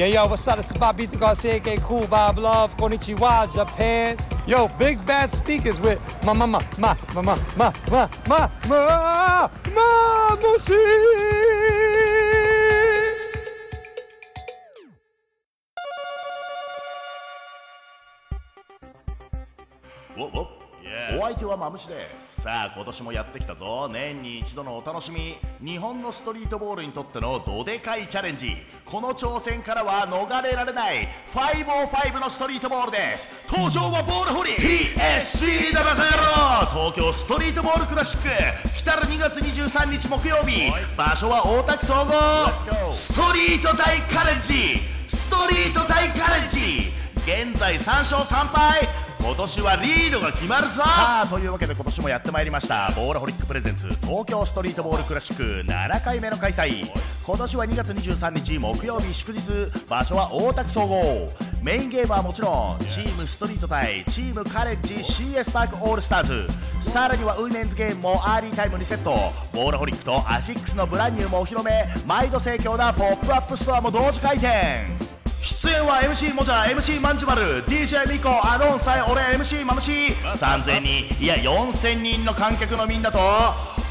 Yeah, yo, what's up? This is Bobito Garcia, aka Cool Bob Love, Konnichiwa, Japan. Yo, big bad speakers with ma ma ma ma ma ma ma ma ma ma ma ma 相手はマムシで。すさあ今年もやってきたぞ。年に一度のお楽しみ。日本のストリートボールにとってのどでかいチャレンジ。この挑戦からは逃れられない。505のストリートボールです。登場はボールホリ TSC だバカ野郎東京ストリートボールクラシック。来たる2月23日木曜日。場所は大田区総合。ストリート大カレッジ。ストリート大カレッジ。現在3勝3敗今年はリードが決まるぞ。さあというわけで今年もやってまいりました。ボールホリックプレゼンツ東京ストリートボールクラシック7回目の開催。今年は2月23日木曜日祝日場所は大田区総合。メインゲームはもちろんチームストリート対チームカレッジ CS パークオールスターズ。さらにはウィメンズゲームも early time にセット。ボーラホリックとアシックスの brand new もお披露目。毎度盛況なポップアップストアも同時開店出演は MC もじゃ MC まんじゅまる DJ ミコアロンサイ俺 MC マムシ3000人いや4000人の観客のみんなと。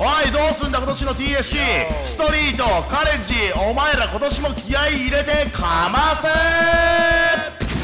おいどうすんだ今年の TSC ストリートカレッジお前ら今年も気合い入れてかませ。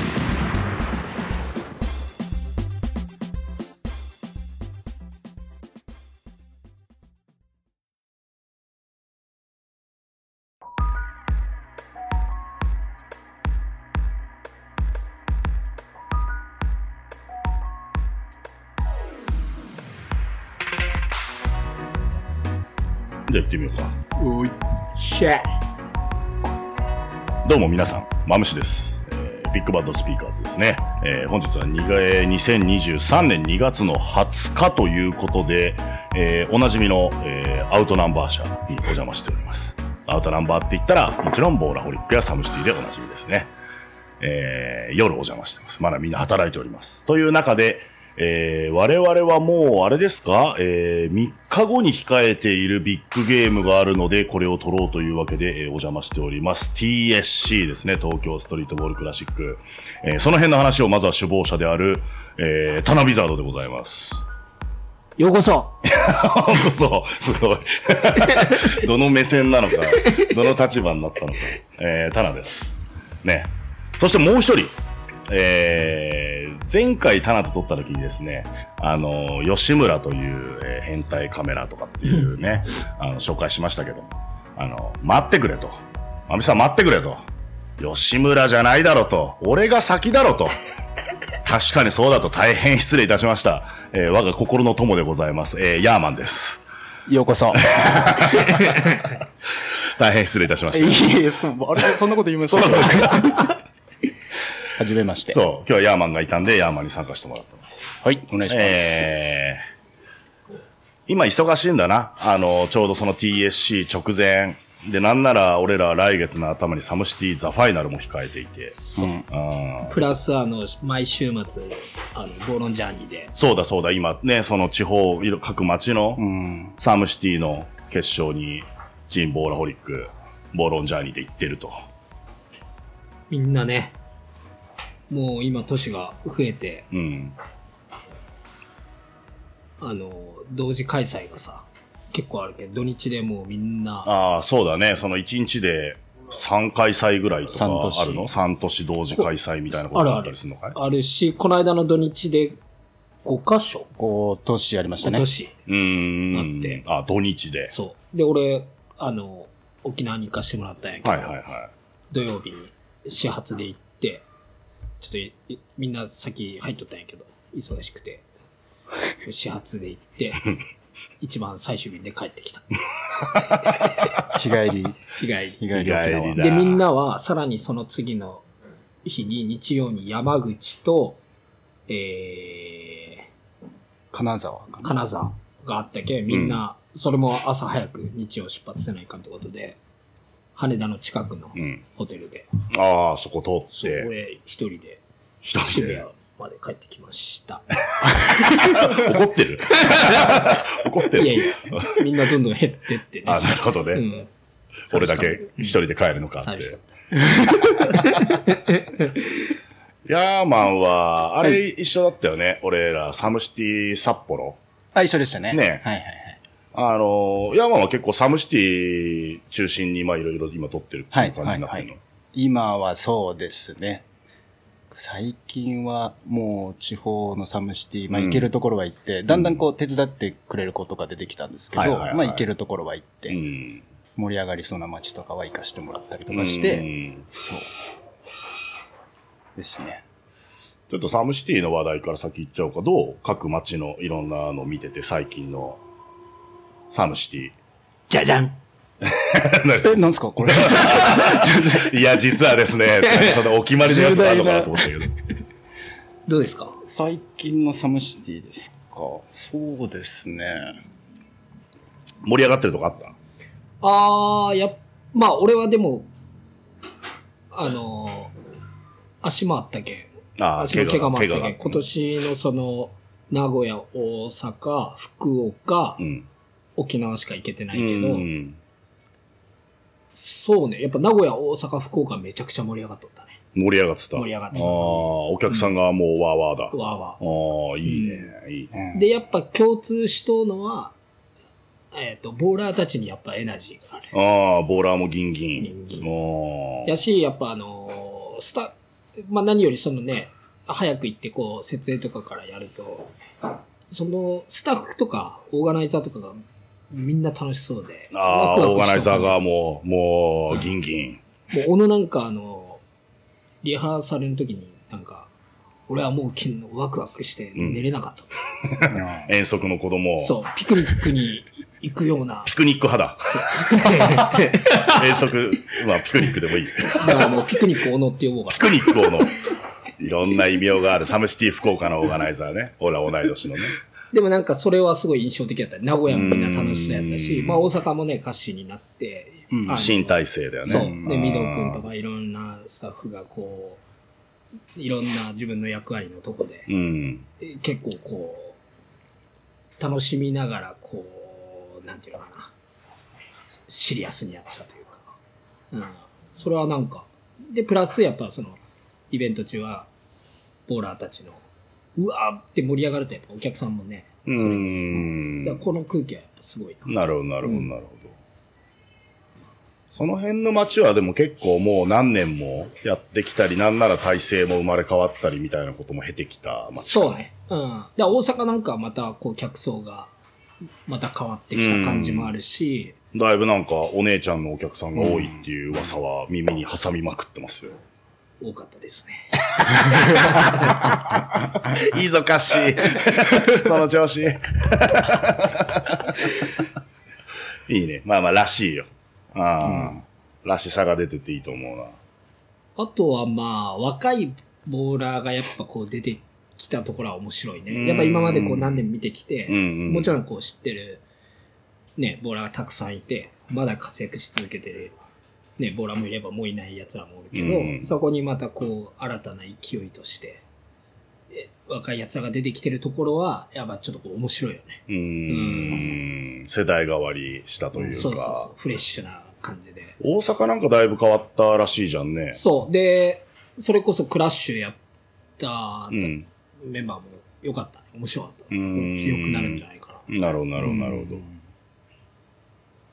どうも皆さん、マムシです。えービッグバッドスピーカーズですね。えー本日は2023年2月の20日ということで、えーおなじみの、えアウトナンバー社にお邪魔しております。アウトナンバーって言ったら、もちろんボーラホリックやサムシティでおなじみですね。えー夜お邪魔してます。まだみんな働いております。という中で、えー我々はもう、あれですか、えー3日後に控えているビッグゲームがあるので、これを取ろうというわけで、えーお邪魔しております。TSC ですね、東京ストリートボールクラシック。えーその辺の話をまずは首謀者である、えータナビザードでございます。ようこそこそ、すごい。どの目線なのか、どの立場になったのか。えー、タナです。ね。そしてもう一人。えー、前回タナと撮った時にですね、あの、吉村という、えー変態カメラとかっていうね、あの、紹介しましたけども、あの、待ってくれと。まみさん待ってくれと。吉村じゃないだろと。俺が先だろと。確かにそうだと大変失礼いたしました。えー我が心の友でございます。えーヤーマンです。ようこそ 大変失礼いたしましいえいえ、そんなこと言いましたはじめまして。た。そう、今日はヤーマンがいたんで、ヤーマンに参加してもらった。はい、お願いします。えー、今忙しいんだな。あの、ちょうどその TSC 直前。で、なんなら俺ら来月の頭にサムシティザファイナルも控えていて。うんプラス、あの、毎週末、あの、ボーロンジャーニーで、そうだそうだ、今ね、その地方、いろ各町のサムシティの決勝に、ジン・ボーラホリック、ボーロンジャーニーで行ってると。みんなね、もう今年が増えて、うん。あの、同時開催がさ、結構あるけど、土日でもうみんな、ああ、そうだね。その1日で3開催ぐらいとかあるの ?3 都市同時開催みたいなことがあったりするのかい？あるし、この間の土日で5箇所？こう、年ありましたね。今年。うーん。あってあ、土日で。そう。で、俺、あの、沖縄に行かしてもらったんやけど、はいはいはい。土曜日に始発で行って、ちょっといみんな先入っとったんやけど、忙しくて、始発で行って、一番最終便で帰ってきた。日帰り、日帰り。日帰りで、みんなはさらにその次の日に日曜に山口と、え金沢金沢があったけ、みんな、それも朝早く日曜出発せないかんってことで、羽田の近くのうん。ホテルで、ああ、そこ通そう、って、俺一人で一人で。まで帰ってきました。怒ってる 怒ってるいやいや、みんなどんどん減ってってね。あ、なるほどね。うん。俺だけ一人で帰るのかっ。て。ヤーマンは、あれ一緒だったよね。俺ら、サムシティ札幌。あ、一緒でしたね。ねはいはいはい。あの、ヤーマンは結構サムシティ中心に、まあいろいろ今撮ってるっていう感じになってるの。はい今はそうですね。最近はもう地方のサムシティ、まあうん行けるところは行って、だんだんこう手伝ってくれる子とか出てきたんですけど、はいはいはいまあ行けるところは行って、うん。盛り上がりそうな街とかは行かしてもらったりとかして、うんそう。ですね。ちょっとサムシティの話題から先行っちゃおうか。どう？各街のいろんなの見てて最近のサムシティ。じゃじゃん え、なんすか？これ。いや、実はですね、そのお決まりのやつがあるのかなと思ったけど。どうですか？最近のサムシティですか？そうですね。盛り上がってるとこあった？あー、やっ、まあ俺はでも、あのー足もあったけん。ああ、足の怪我もあったけがん。今年のその、名古屋、大阪、福岡、うん。沖縄しか行けてないけど、うんそうね。やっぱ名古屋、大阪、福岡めちゃくちゃ盛り上がっとったね。盛り上がってた。盛り上がってたああ、お客さんがもうわーわーだ。わーわああ、いいね、いいね。うんで、やっぱ共通しとうのは、えっ、と、ボーラーたちにやっぱエナジーがある。ああ、ボーラーもギンギン。ギンギあやし、やっぱあのースタ、まあ何よりそのね、早く行ってこう、設営とかからやると、そのスタッフとか、オーガナイザーとかがみんな楽しそうで。あ、あオーガナイザーがもう、もう、ギンギン。もう、小野なんかあの、リハーサルの時になんか、俺はもう昨日ワクワクして寝れなかったと。遠足の子供を。そう、ピクニックに行くような。ピクニック派だ。遠足、まあ、ピクニックでもいい。だからもうピクニック小野って呼ぼうかピクニックをの、いろんな異名があるサムシティ福岡のオーガナイザーね。俺ら同い年のね。でもなんかそれはすごい印象的だった。名古屋もみんな楽しそうやったし、うんまあ大阪もね、歌詞になって、うん新体制だよね。そう。で、んミド君とかいろんなスタッフがこう、いろんな自分の役割のとこで、うん。え結構こう、楽しみながらこう、なんていうのかな、シリアスにやってたというか、うん。それはなんか、で、プラスやっぱその、イベント中は、ボーラーたちの、うわーって盛り上がるとやっぱお客さんもね、それうにんだからこの空気はやっぱすごいな。なるほど、なるほど、うんなるほど。その辺の街はでも結構もう何年もやってきたり、なんなら体制も生まれ変わったりみたいなことも経てきた街。そう。ね。うん。で、大阪なんかはまたこう客層がまた変わってきた感じもあるし、だいぶなんかお姉ちゃんのお客さんが多いっていう噂は耳に挟みまくってますよ。多かったですね。いいぞ、カッシー。その調子。いいね。まあまあ、らしいよ。ああ、らしさが出てていいと思うな。あとはまあ、若いボーラーがやっぱこう出てきたところは面白いうんね。やっぱ今までこう何年見てきて、うんうんもちろんこう知ってる、ね、ボーラーがたくさんいて、まだ活躍し続けてる、ね、ボーラーもいればもういない奴らもおるけど、うんそこにまたこう、新たな勢いとして、え若い奴らが出てきてるところは、やっぱちょっとこう面白いよね。うーん。世代変わりしたというか。そうそうそう、フレッシュな感じで。大阪なんかだいぶ変わったらしいじゃんね。そう。で、それこそクラッシュやったうん。メンバーも良かったね。面白かった。うん強くなるんじゃないかな。なるほど、なるほど、なるほど。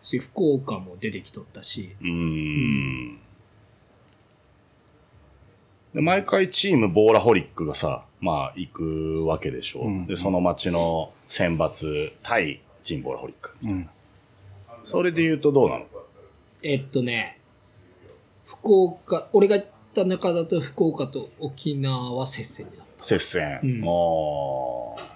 し、福岡も出てきとったし、うーん。で毎回チームボーラホリックがさ、まあ行くわけでしょ。うんで、その町の選抜対チームボーラホリック。うん。それで言うとどうなの？えっとね、福岡、俺が行った中だと福岡と沖縄は接戦になった。接戦。うんあー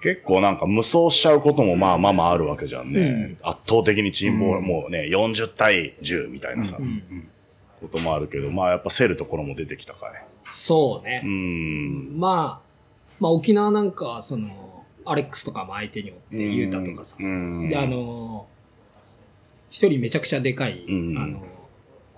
結構なんか無双しちゃうこともまあまあまああるわけじゃんね。うん圧倒的にチームもうね、40対10みたいなさ、うん。こともあるけど、まあやっぱ競るところも出てきたかい。そうねう。ん。まあ、まあ沖縄なんかはその、アレックスとかも相手におって、ユータとかさ。うん。で、あの、一人めちゃくちゃでかい、うんあの、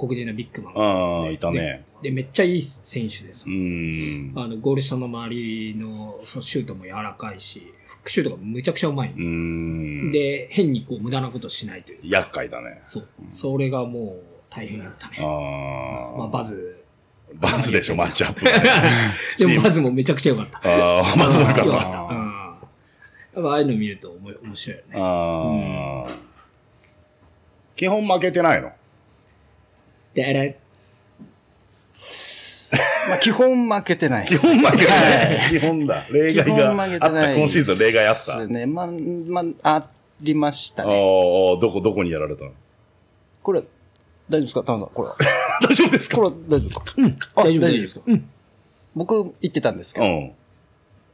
黒人のビッグマンがああ、いたね。で、めっちゃいい選手ですう。ん。あの、ゴール下の周りのそのシュートも柔らかいし、フックシュートがむちゃくちゃうまい。うん。で、変にこう無駄なことしないという。厄介だね。そう。それがもう大変やったね。ああ。まあ、バズ。バズでしょ、マッチアップがね。でもバズもめちゃくちゃ良かった。ああ、バズもよかった。良かった。うん。やっぱああいうの見るとおも面白いよね。ああ。基本負けてないの？で、れまあ、基本負けてない基本負けてない。基本だ。例外基本があった。負けてない今シーズン例外あった。ですね。まあ、まあ、ありましたあね。あ、どこ、どこにやられたの？これ、大丈夫ですか？タマさん、これは。大丈夫ですか？これは大丈夫ですか？うん。あ大丈夫ですか？僕、行ってたんですけど、うん。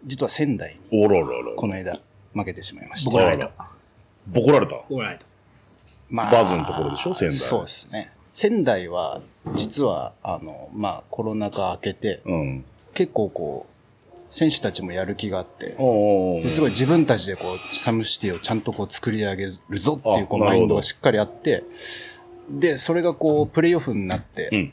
実は仙台に、おららら。この間、負けてしまいました。ボコられた。ボコられた。ボコられた。まバズのところでしょ？仙台そうですね。仙台は、実は、あの、まあ、コロナ禍明けて、うん。結構こう、選手たちもやる気があって、すごい自分たちでこう、サムシティをちゃんとこう作り上げるぞっていうこうマインドがしっかりあって、で、それがこう、プレイオフになって、うん。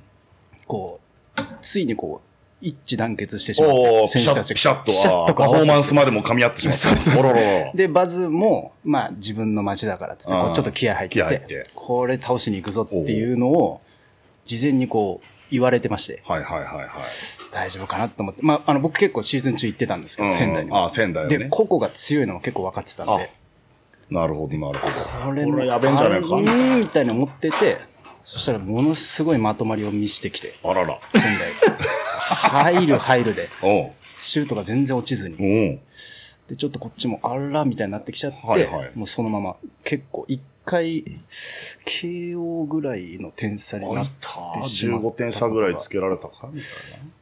こう、ついにこう、一致団結してしまっおて、選手たちピシャッと、ピシャッあーパフォーマンスままでも噛み合ってしまった。そうそうそうで、バズも、まあ自分の街だからっつって、こうちょっと気合入って気合入ってこれ倒しに行くぞっていうのを、事前にこう、言われてまして、はいはいはいはい。大丈夫かなと思って、まあ、あの、僕結構シーズン中行ってたんですけど、うん仙台にあ、仙台で、ね。個々が強いのも結構分かってたんで、なるほどなるほど。これこれやべえんじゃねえかうーんみたいに思ってて、そしたらものすごいまとまりを見してきて、あらら。仙台が。入る入るで、シュートが全然落ちずに。で、ちょっとこっちもあらみたいになってきちゃって、はいはいもうそのまま結構一回、KO ぐらいの点差になってしまった15点差ぐらいつけられたかみ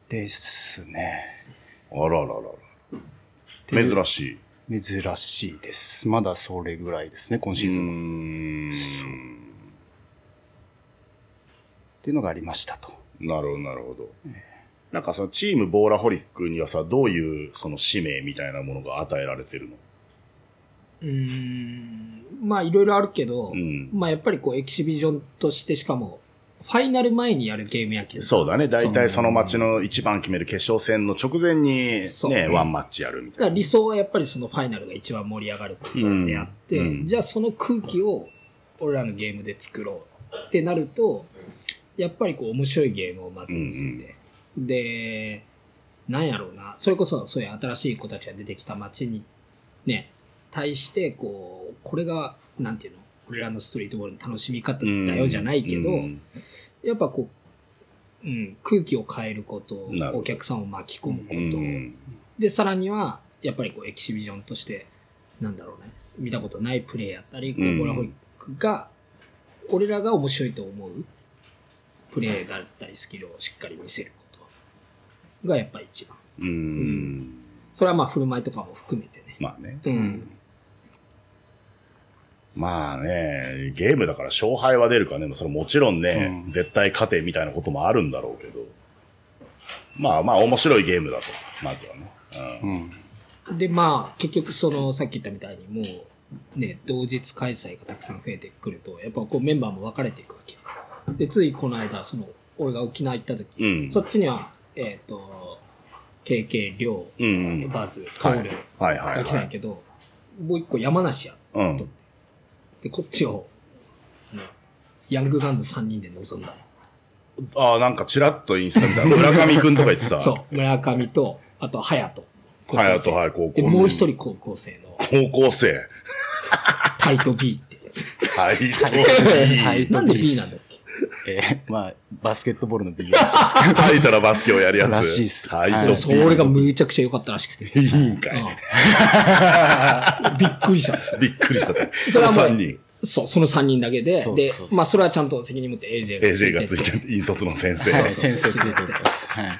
たいですね。な。あらららら。珍しい。珍しいです。まだそれぐらいですね、今シーズンは。っていうのがありましたと。なるほど、なるほど。なんかそのチームボーラホリックにはさ、どういうその使命みたいなものが与えられてるの？うーん。まあ、いろいろあるけど、うんまあ、やっぱりこう、エキシビジョンとして、しかも、ファイナル前にやるゲームやけど。そうだね。大体その街の一番決める決勝戦の直前にそうね、ワンマッチやるみたいだから理想はやっぱりそのファイナルが一番盛り上がることであって、うんうんじゃあその空気を俺らのゲームで作ろうってなると、やっぱりこう面白いゲームをまず見せて、で、なんやろうな、それこそそういう新しい子たちが出てきた街にね、対してこう、これが、なんていうの、俺らのストリートボールの楽しみ方な。だよじゃないけど、うんやっぱこう、うん、空気を変えることお客さんを巻き込むこと、うんで、さらには、やっぱりこう、エキシビジョンとして、なんだろうね、見たことないプレイやったり、こううん。ボラホリックが、俺らが面白いと思うプレイだったり、スキルをしっかり見せるがやっぱり一番。うん。それはまあ、振る舞いとかも含めてね。まあね。うん。まあね、ゲームだから勝敗は出るからね、それもちろんね、絶対勝てみたいなこともあるんだろうけど。まあまあ面白いゲームだと、まずはね。うんで、まあ、結局その、さっき言ったみたいに、もう、ね、同日開催がたくさん増えてくると、やっぱこうメンバーも分かれていくわけ。で、ついこの間、その、俺が沖縄行った時、うんそっちには、えっ、と、KK、りょう、うん。バズ、トールはいはいが来たんはい。やけど、もう一個山梨や。うん。で、こっちを、ねヤングガンズ3人で臨んだよ。ああ、なんかチラッとインスタ見た。村上くんとか言ってた。そう、村上と、あと、隼人。隼人はい高校生で、もう一人高校生の、高校生。タイト B ってやつ。はい。はいなんで B なんだっけ？えーまあ、バスケットボールの B らしいですけど。タイトなバスケをやるやつ。らしいっすはい。それがむちゃくちゃ良かったらしくて。いいんかい。うん びっくりしたんですよ。びっくりした。それはもう3人。そう、その3人だけで、そうでそう、そうまあそれはちゃんと責任持って AJ が AJ がついてて、引率の先生。はい、そう先生ついてるんです。はい。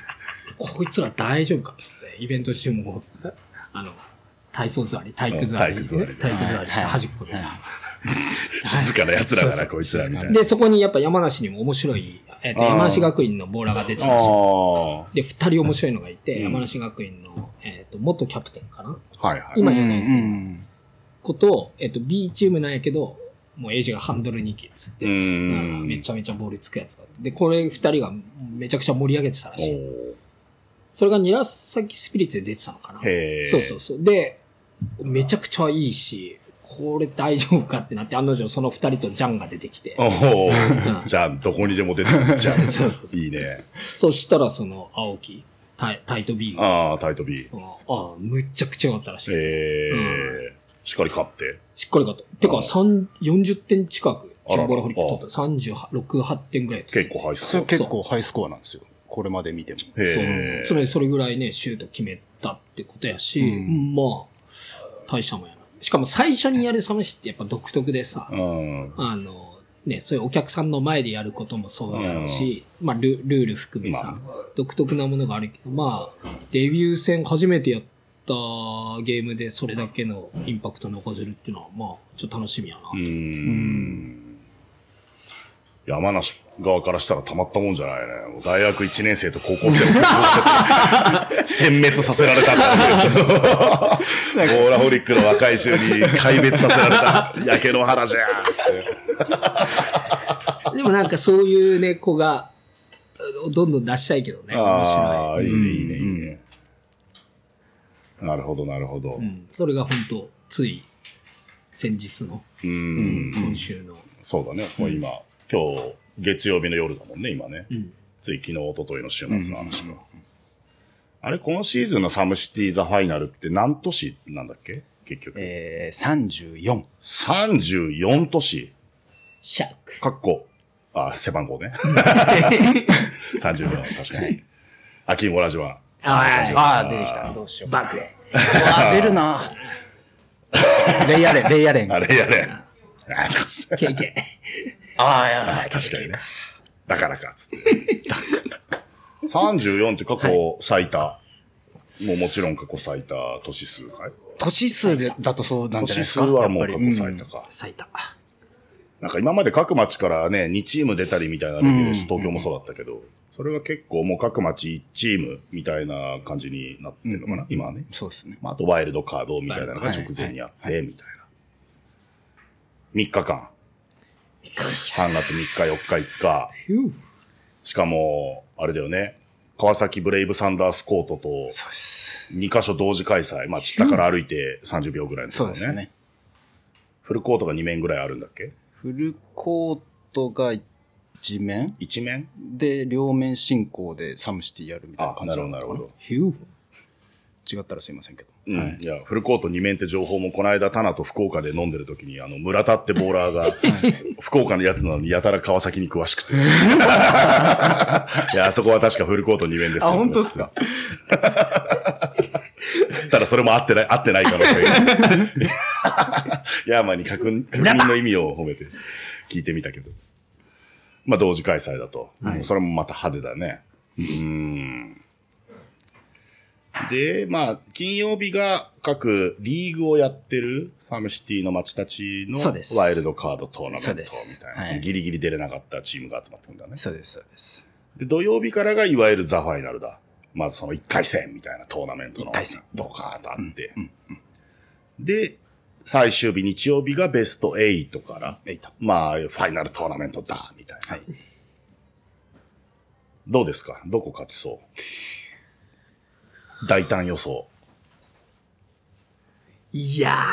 こいつら大丈夫かっつって、イベント中も、あの、体操座り、体育座り、うん体育座り体育座りして端っこでさ。静かな奴らだな、こいつらみたいな。で、そこにやっぱ山梨にも面白い、えっ、と、山梨学院のボーラーが出てたし、あで、二人面白いのがいて、うん山梨学院の、えっ、と、元キャプテンかな？あ。はいはい。今う4年生のんことを、えっ、と、B チームなんやけど、もうエイジがハンドル2機っつって、めちゃめちゃボールつくやつがあって。で、これ二人がめちゃくちゃ盛り上げてたらおしい。ーそれが紫スピリッツで出てたのかな？そうそうそう。で、めちゃくちゃいいし、これ大丈夫かってなって、案の定その二人とジャンが出てきて。おーじゃあ、どこにでも出てくるじゃん。そうそうそういいね。そしたらその青木、タイタイト B が、ああ、タイト B。ああ、むっちゃくちゃ良かったらしくて。ええしっかり勝って。しっかり勝った。てか、あ三40点近く、あららチンボラフリック取った。36、8点ぐらい結構ハイスそれコ結構ハイスコアなんですよ。これまで見ても。そうえ。つまりそれぐらいね、シュート決めたってことやし、うんまあ、大したもんやな。しかも最初にやるサムシってやっぱ独特でさ、うん。あの、ね、そういうお客さんの前でやることもそうやろうし、まあル、ルール含めさ、独特なものがあるけど、まあ、デビュー戦初めてやったゲームでそれだけのインパクト残せるっていうのは、まあ、ちょっと楽しみやな。うーん。山梨側からしたらたまったもんじゃないね。大学1年生と高校生をしてて、殲滅させられたっていう。ゴーラホリックの若い衆に壊滅させられた。焼け野原じゃーって。でもなんかそういうね、子が、どんどん出したいけどね。面ああ、白い。いいね、いいね、いいね。なるほど、なるほど。うん。それが本当つい、先日の、うん。今週の、そうだね。もう今、今日、月曜日の夜だもんね、今ね。んつい昨日、一昨日の週末の話か。あれ、今シーズンのサムシティ・ザ・ファイナルって何都市なんだっけ？結局。えー、34。34都市。シャーク。かっこ、あ、背番号ね。34、確かに。秋モラジは。あああ、出てきた。どうしよう。バックレ。うわ、出るな。レイヤレン、レイヤレン。あれやれ。あケイケああ、いや、確かにね。だからか、つって。34って過去最多。もうもちろん過去最多都市数かい？都市数でだとそうなん都市数じゃないですか？はもう過去最多か。咲いた。なんか今まで各町からね、2チーム出たりみたいなレベルで東京もそうだったけど、それが結構もう各町1チームみたいな感じになってるのかな、今はね。そうですね。まあ、あとワイルドカードみたいなのが直前にあって、みたいな。3日間。3月3日、4日、5日。ヒューしかも、あれだよね。川崎ブレイブサンダースコートとそうです。2カ所同時開催。まあ、ちったから歩いて30秒ぐらいのところそうですね。フルコートが2面ぐらいあるんだっけ？フルコートが一面 ?1 面？で、両面進行でサムシティやるみたいなあ、感じなるほど、なるほど。違ったらすいませんけど。うん。いや、フルコート2面って情報も、この間、タナと福岡で飲んでる時に、あの、村田ってボーラーが、福岡のやつなのに、やたら川崎に詳しくて。いや、あそこは確かフルコート2面ですよ。あ本当っすか？ただ、それも合ってない、合ってない可能性が。ヤーマンに確認確認の意味を褒めて聞いてみたけど。まあ、同時開催だと。うんそれもまた派手だね。うーん。で、まあ、金曜日が各リーグをやってるサムシティの町たちのワイルドカードトーナメントみたいな、はいギリギリ出れなかったチームが集まってくるんだね。そうです、そうです。で、土曜日からがいわゆるザ・ファイナルだ。まずその1回戦みたいなトーナメントの一回戦ドカーンとあって。で、最終日日曜日がベスト8から、エイト。まあ、ファイナルトーナメントだ、みたいな。どうですか？どこ勝ちそう？大胆予想。いやー、わ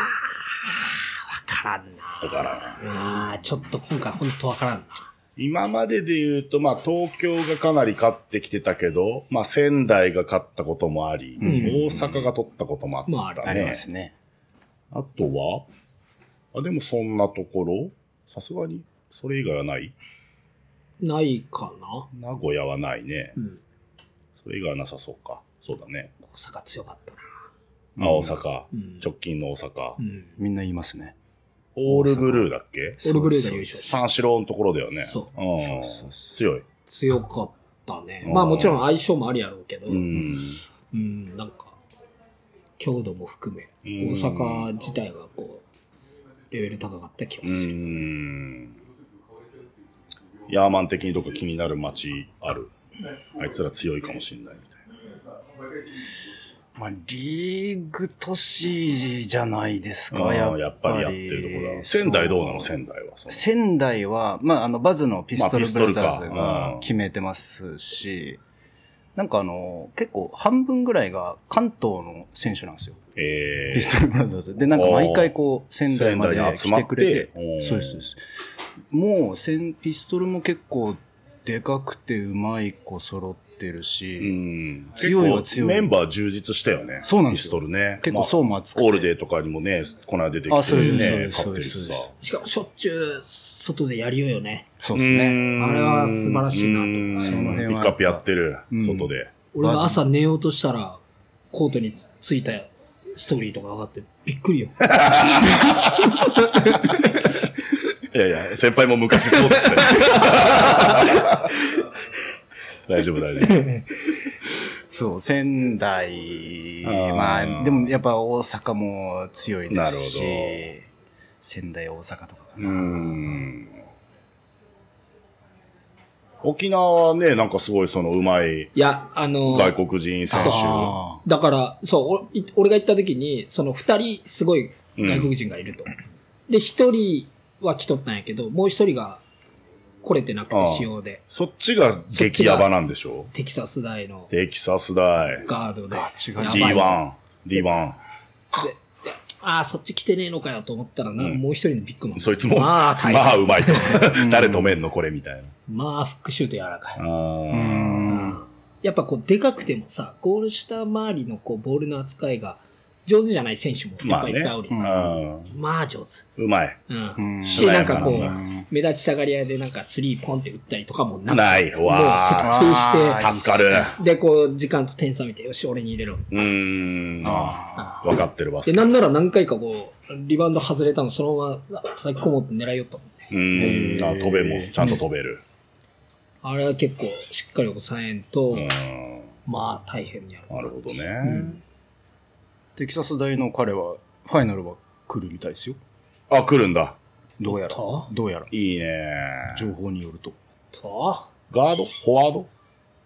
からんな。だから、あーちょっと今回ほんとわからんな。今までで言うと、まあ、東京がかなり勝ってきてたけど、まあ、仙台が勝ったこともあり、大阪が取ったこともあったね。まあありますね。あとはあ、でもそんなところさすがに、それ以外はない？ないかな名古屋はないね。うん。それ以外はなさそうか。そうだね。大阪強かったな。あ、大阪、うん直近の大阪、うん。みんな言いますね。オールブルーだっけ？オルグレーが優勝し三四郎のところだよね。そううん。強い。強かったね。うんまあもちろん相性もありやろうけど、ううん、ん。なんか、強度も含め、うん大阪自体がこう、レベル高かった気がうする。ん。ヤーマン的にどっか気になる街ある？あいつら強いかもしんない。まあ、リーグ都市じゃないですか、うんやっぱり。やっぱりやってるところは。仙台どうなの？仙台は。仙台は、まあ、あの、バズのピストルブラザーズが決めてますし、なんかあの、結構半分ぐらいが関東の選手なんですよ。えピストルブラザーズ。で、なんか毎回こう、仙台まで来てくれてて、そうです、そうです。もう、ピストルも結構でかくてうまい子揃ってるうし、ん。強いは強いメンバー充実したよね。そうなんですよピストルね。結構層も厚くてまあオールデーとかにもね、この間出てあきてそうですね、そう勝ってるしさ。しかもしょっちゅう外でやりようよね。そうですね。うんあれは素晴らしいなと思ううんその辺はピックアップやってる、うん外で。俺が朝寝ようとしたら、コートにつついたストーリーとか上がってびっくりよ。いやいや、先輩も昔そうでしたよ。大丈夫、大丈夫。そう、仙台、あーまあ、でもやっぱ大阪も強いですし仙台、大阪とかかうな。ん。沖縄はね、なんかすごいそのうまいいや、あの、外国人選手。あだから、そう、俺が行った時に、その二人すごい外国人がいると。で、一人は来とったんやけど、もう一人が来れてなくて仕様で、そっちが激ヤバなんでしょ？テキサス大のテキサス大。ガードで。ガチガやチばいと D1。D1。で、でああ、そっち来てねえのかよと思ったらな、うんもう一人のビッグマン。そいつも、まあ、まあうまいと。誰止めんのこれみたいな。まあ、フックシュート柔らかい。あーやっぱこう、でかくてもさ、ゴール下周りのこう、ボールの扱いが上手じゃない選手もやっまあね。ぱいっぱいおる。うんまあ、上手。うまい。うん。うんし、なんかこう目立ちたがり屋でなんかスリーポンって打ったりとかもなくない。もうわ徹底して、あ助かる。で、こう、時間と点差見て、よし、俺に入れろ。うーん。あわかってるバスで、ケ。なんなら何回かこう、リバウンド外れたのそのまま叩き込もうと狙いよったもんね。うーん。あ飛べも、ちゃんと飛べる。あれは結構しっかり抑えんと、うん。まあ大変にやる。なるほどね。テキサス大の彼は、ファイナルは来るみたいですよ。あ、来るんだ。どうやらと。どうやら。いいね。情報によると。と、ガード？フォワード？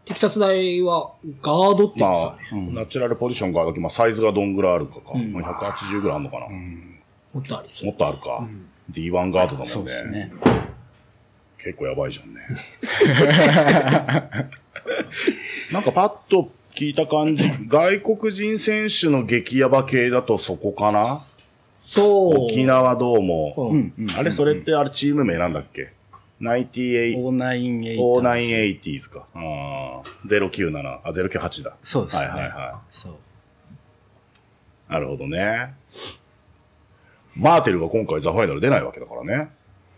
テキサス大はガードって言まってたあね。、ナチュラルポジションガード、まあ、サイズがどんぐらいあるかか。まあ180ぐらいあるのかな。もっとありそうも。っとあるか。D1 ガードだもんね。そうですね。結構やばいじゃんね。なんかパッと聞いた感じ、外国人選手の激ヤバ系だとそこかな？そう。沖縄どうも。う？ん。うん。あれ、それってあれチーム名なんだっけ ?98、0980。0980s か。ああ、097、あ、098だ。そうですね。はいはいはそう。い。なるほどね。マーテルが今回ザ・ファイナル出ないわけだからね。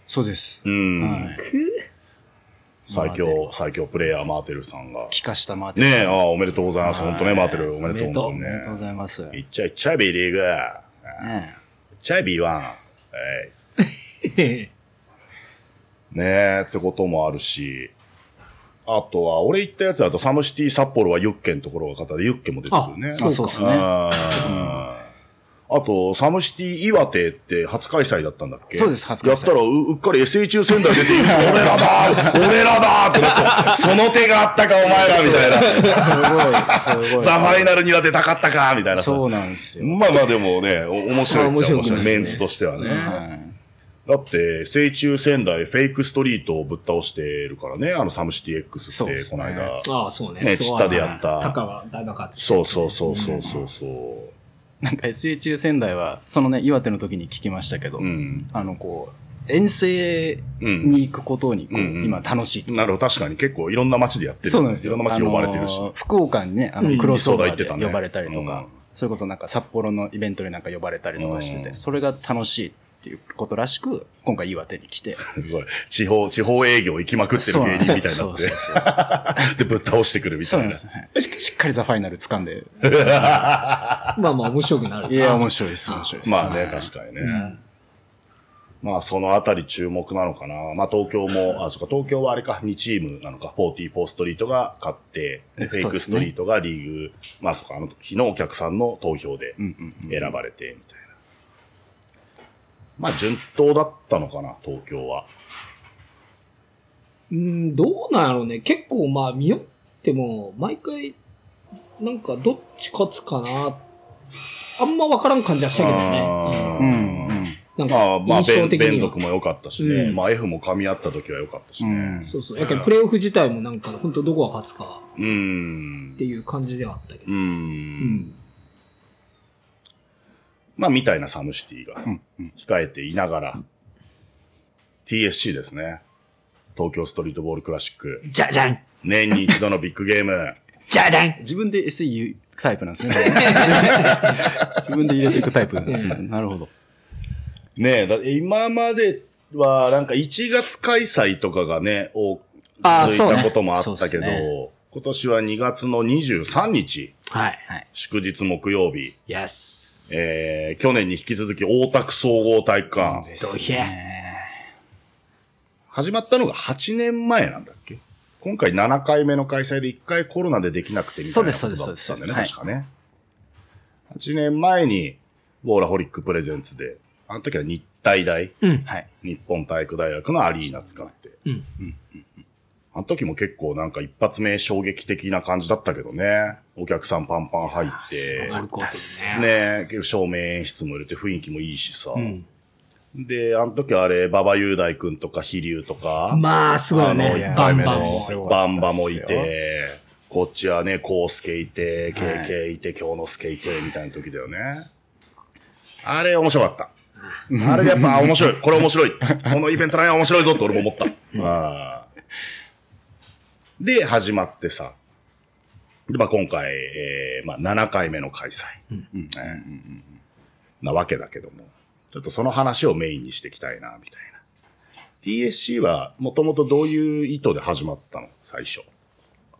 そうです。うん。はい。最強最強プレイヤーマーテルさんが。帰化したマーテルさん。ねえ、ああ、おめでとうございます。本当ね、マーテル、おめでとう。お本当にありがとうごね。ざいます。いっちゃいっちゃい B リーグ。いっねちゃい B1。はい。ねえ、ってこともあるし。あとは、俺行ったやつだと、サムシティ札幌はユッケのところが方で、ユッケも出てくるね。あそうかそうですね。あと、サムシティ岩手って初開催だったんだっけ？そうです初開催やったらう、うっかり SHU 仙台出て俺らだ俺らだってなって、その手があったか、お前らみたいな。すごい、すごい。ザ・ファイナルには出たかったかみたいなさ。そうなんですよ。まあまあでもね、お面白いっちゃ面面白白い。いメンツとしてはね。はいだって、聖中仙台フェイクストリートをぶっ倒してるからね、あのサムシティ X って、この間。ああ、そうね。ねそうチッタでやった高は大爆発してそうそうそうそうそうそう。なんか SHU 仙台は、そのね、岩手の時に聞きましたけど、うん。あの、こう、遠征に行くことに、こう、うんうん今楽しいと。なるほど、確かに結構いろんな街でやってる。そうなんですよ。いろんな街呼ばれてるしあ。の福岡にね、あの、うんクロスオーバーで呼ばれたりとか、うんそれこそなんか札幌のイベントになんか呼ばれたりとかしてて、うんそれが楽しいっていうことらしく、今回岩手に来て。すごい地方、地方営業行きまくってる芸人みたいになってそうそうそう。で、ぶっ倒してくるみたいな。そうなんです。はいししっかりザ・ファイナル掴んで。まあまあ面白くなる。いや、面白いです、面白いです。まあね、確かにね。まあ、そのあたり注目なのかな。まあ、東京も、あ、そっか、東京はあれか、2チームなのか、44ストリートが勝って、フェイクストリートがリーグ、まあ、そっか、あの時のお客さんの投票でうんうんうん選ばれて、みたいな。まあ、順当だったのかな、東京は。うん、どうなんやろうね。結構まあ見よっても、毎回なんかどっち勝つかな。あんまわからん感じはしたけどね。うん。うん。なんまあ、か、まあ、印象弁的には。弁族も良かったしね。うんまあ、F も噛み合った時は良かったしね。うんそうそう。やけど、プレイオフ自体もなんか、本当どこが勝つかうんっ。ていう感じではあったけど。うん。うん。まあ、みたいなサムシティがうん。うん。控えていながら、TSC ですね。東京ストリートボールクラシック。じゃじゃん年に一度のビッグゲーム。じゃじゃん自分で SE 言うタイプなんですね。自分で入れていくタイプなんですね。なるほど。ねえ、だ今までは、なんか1月開催とかがね、多あー続いたこともあったけど、ね今年は2月の23日、はい。祝日木曜日、Yes. えー、去年に引き続き大田区総合体育館、どうひゃ。始まったのが8年前なんだっけ？今回7回目の開催で1回コロナでできなくてみたいなことだったんだよね、そうですそうです確かね。8年前に、ウォーラホリックプレゼンツで、あの時は日体大、はい。日本体育大学のアリーナ使って。うんあの時も結構なんか一発目衝撃的な感じだったけどね。お客さんパンパン入って、ね。ね結構照明演出も入れて雰囲気もいいしさ。んで、あの時あれ、馬場雄大くんとか飛龍とか、まあ、すごいよあの、ね。一回目のバンバンも。バンバもいて、こっちはね、コウスケいて、ケイケイいて、京之助いて、みたいな時だよね。あれ面白かった。あれやっぱ面白い。これ面白い。このイベントなんや面白いぞって俺も思った。あーで、始まってさ。で、まあ今回、えー、まあ7回目の開催。うんなわけだけども。ちょっとその話をメインにしていきたいな、みたいな。TSC はもともとどういう意図で始まったの？最初。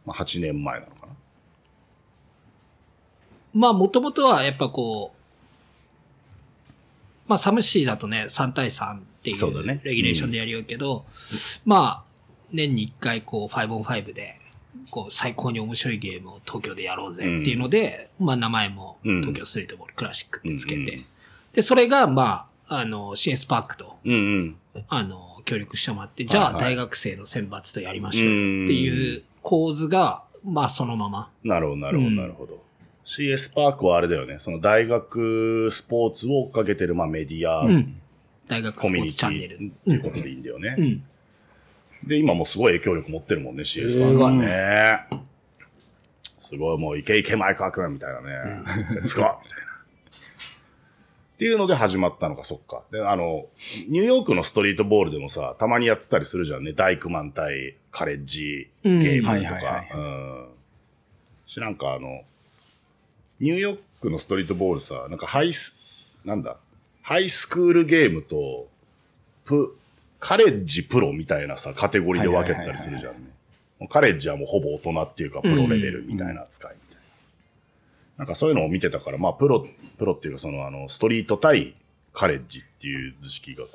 まあ8年前なのかな？まあ、もともとはやっぱこう、まあ、サムシーだとね、3対3っていそうレギュレーションでやりようけど、まあ、年に1回こう、5 on 5で、こう、最高に面白いゲームを東京でやろうぜっていうので、まあ、名前もうん東京ストリートボールクラシックってつけて、で、それが、まあ、あの、CS パークと。あの、協力してもらって、じゃあ大学生の選抜とやりましょうっていう構図が、まあ、そのまま。なるほど、なるほど、うんなるほど。CS パークはあれだよね。その大学スポーツを追っかけてる、まあメディア、うん。大学コミュニテスポーツチャンネィル。っていうことでいいんだよね。うん。で、今もすごい影響力持ってるもんね、CS パークはね。すごい、もう、いけいけマイカー君みたいなね。レッツゴーみたいな。っていうので始まったのか、そっか。で、あの、ニューヨークのストリートボールでもさ、たまにやってたりするじゃんね。ダイクマン対カレッジゲームとかはい。うん。知らんか、あの、ニューヨークのストリートボールさ、なんかハイス、なんだ、ハイスクールゲームと、プ、カレッジプロみたいなさ、カテゴリーで分けたりするじゃんね。カレッジはもうほぼ大人っていうか、プロレベルみたいな扱いみたいな。なんかそういうのを見てたから、まあ、プロ、プロっていうか、その、あの、ストリート対カレッジっていう図式がこ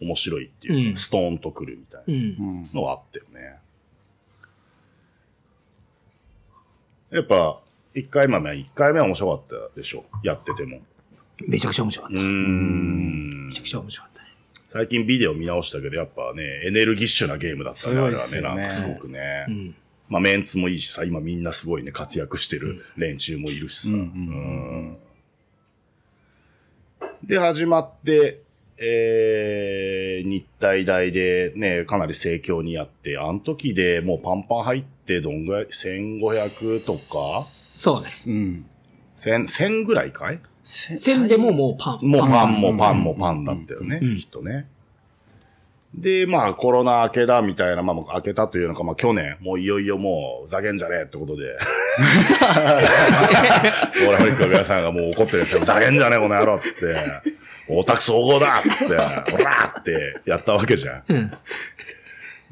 う、面白いっていうか、うんストーンとくるみたいなうん。のはあったよね。やっぱ、一回目は、一回目は面白かったでしょ。やってても。めちゃくちゃ面白かった。うーんめちゃくちゃ面白かったね。最近ビデオ見直したけど、やっぱね、エネルギッシュなゲームだったね、あれはね。なんかすごくね。うん。まあメンツもいいしさ、今みんなすごいね、活躍してる連中もいるしさ。で、始まって、えー、日体大でね、かなり盛況にやって、あの時でもうパンパン入って、どんぐらい ?1500 とか？そうね。うん。1000、1000ぐらいかい？線でももうパン。もうパンうんもパンもパンだったよね、うんきっとね。で、まあコロナ明けだみたいな、まあもう明けたというのか、まあ去年、もういよいよもう、ざけんじゃねえってことで。オーラフリックの皆さんがもう怒ってるんですよ。ざけんじゃねえこの野郎っつって。オタク総合だっつって、オラーってやったわけじゃん。うん。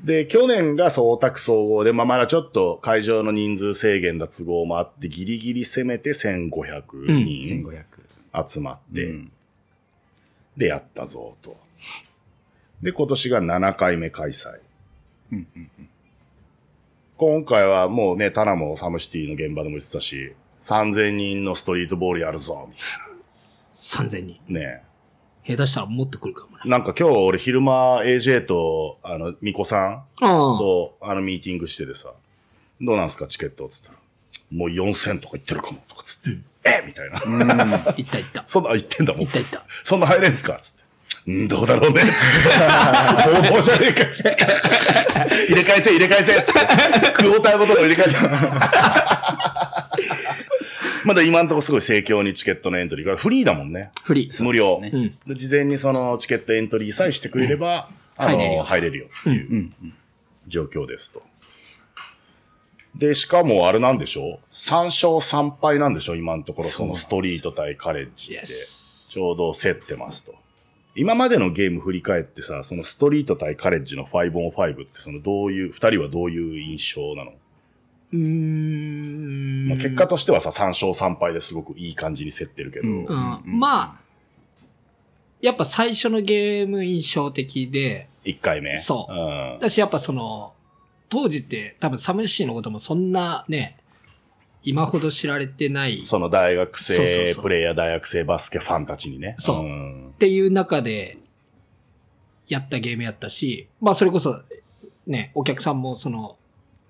で、去年がそう、オタク総合で、まあまだちょっと会場の人数制限だ都合もあって、ギリギリ攻めて1500人1500。集まって、うんで、やったぞ、と。で、今年が7回目開催。うん今回はもうね、タナもサムシティの現場でも言ってたし、3000人のストリートボールやるぞ、みた3000人。いな。ね下手したらもっと来るかもね。なんか今日俺昼間 AJ と、あの、ミコさん。と、あの、ミーティングしててさ、どうなんすか、チケットっつったら。もう4000とか言ってるかも、とかつって、え？みたいな。行った行った。そんな、言ってんだもん。行った行った。そんな入れんすかつって。んどうだろうね。つって。暴動じゃねえか。つって。入れ替えせ、入れ替えせ。つって。クォーターごとの入れ替えせ。まだ今んとこすごい盛況にチケットのエントリーがフリーだもんね。フリー。無料。ねうん。で事前にそのチケットエントリーさえしてくれれば、あの、入れるよ入れるよっていう状況ですと。で、しかもあれなんでしょ ?3 勝3敗なんでしょ今のところそのストリート対カレッジって。Yes ちょうど競ってますと。今までのゲーム振り返ってさ、そのストリート対カレッジの 5on5 ってそのどういう、二人はどういう印象なの、うーん。まあ、結果としてはさ、3勝3敗ですごくいい感じに競ってるけど。うんうん。まあ、やっぱ最初のゲーム印象的で、1回目。そううん。私やっぱその、当時って多分サムシーのこともそんなね、今ほど知られてないっその大学そうそう生そうプレイヤー、大学生バスケファンたちにね。そうんていう中でやったゲームやったし、まあそれこそね、お客さんもその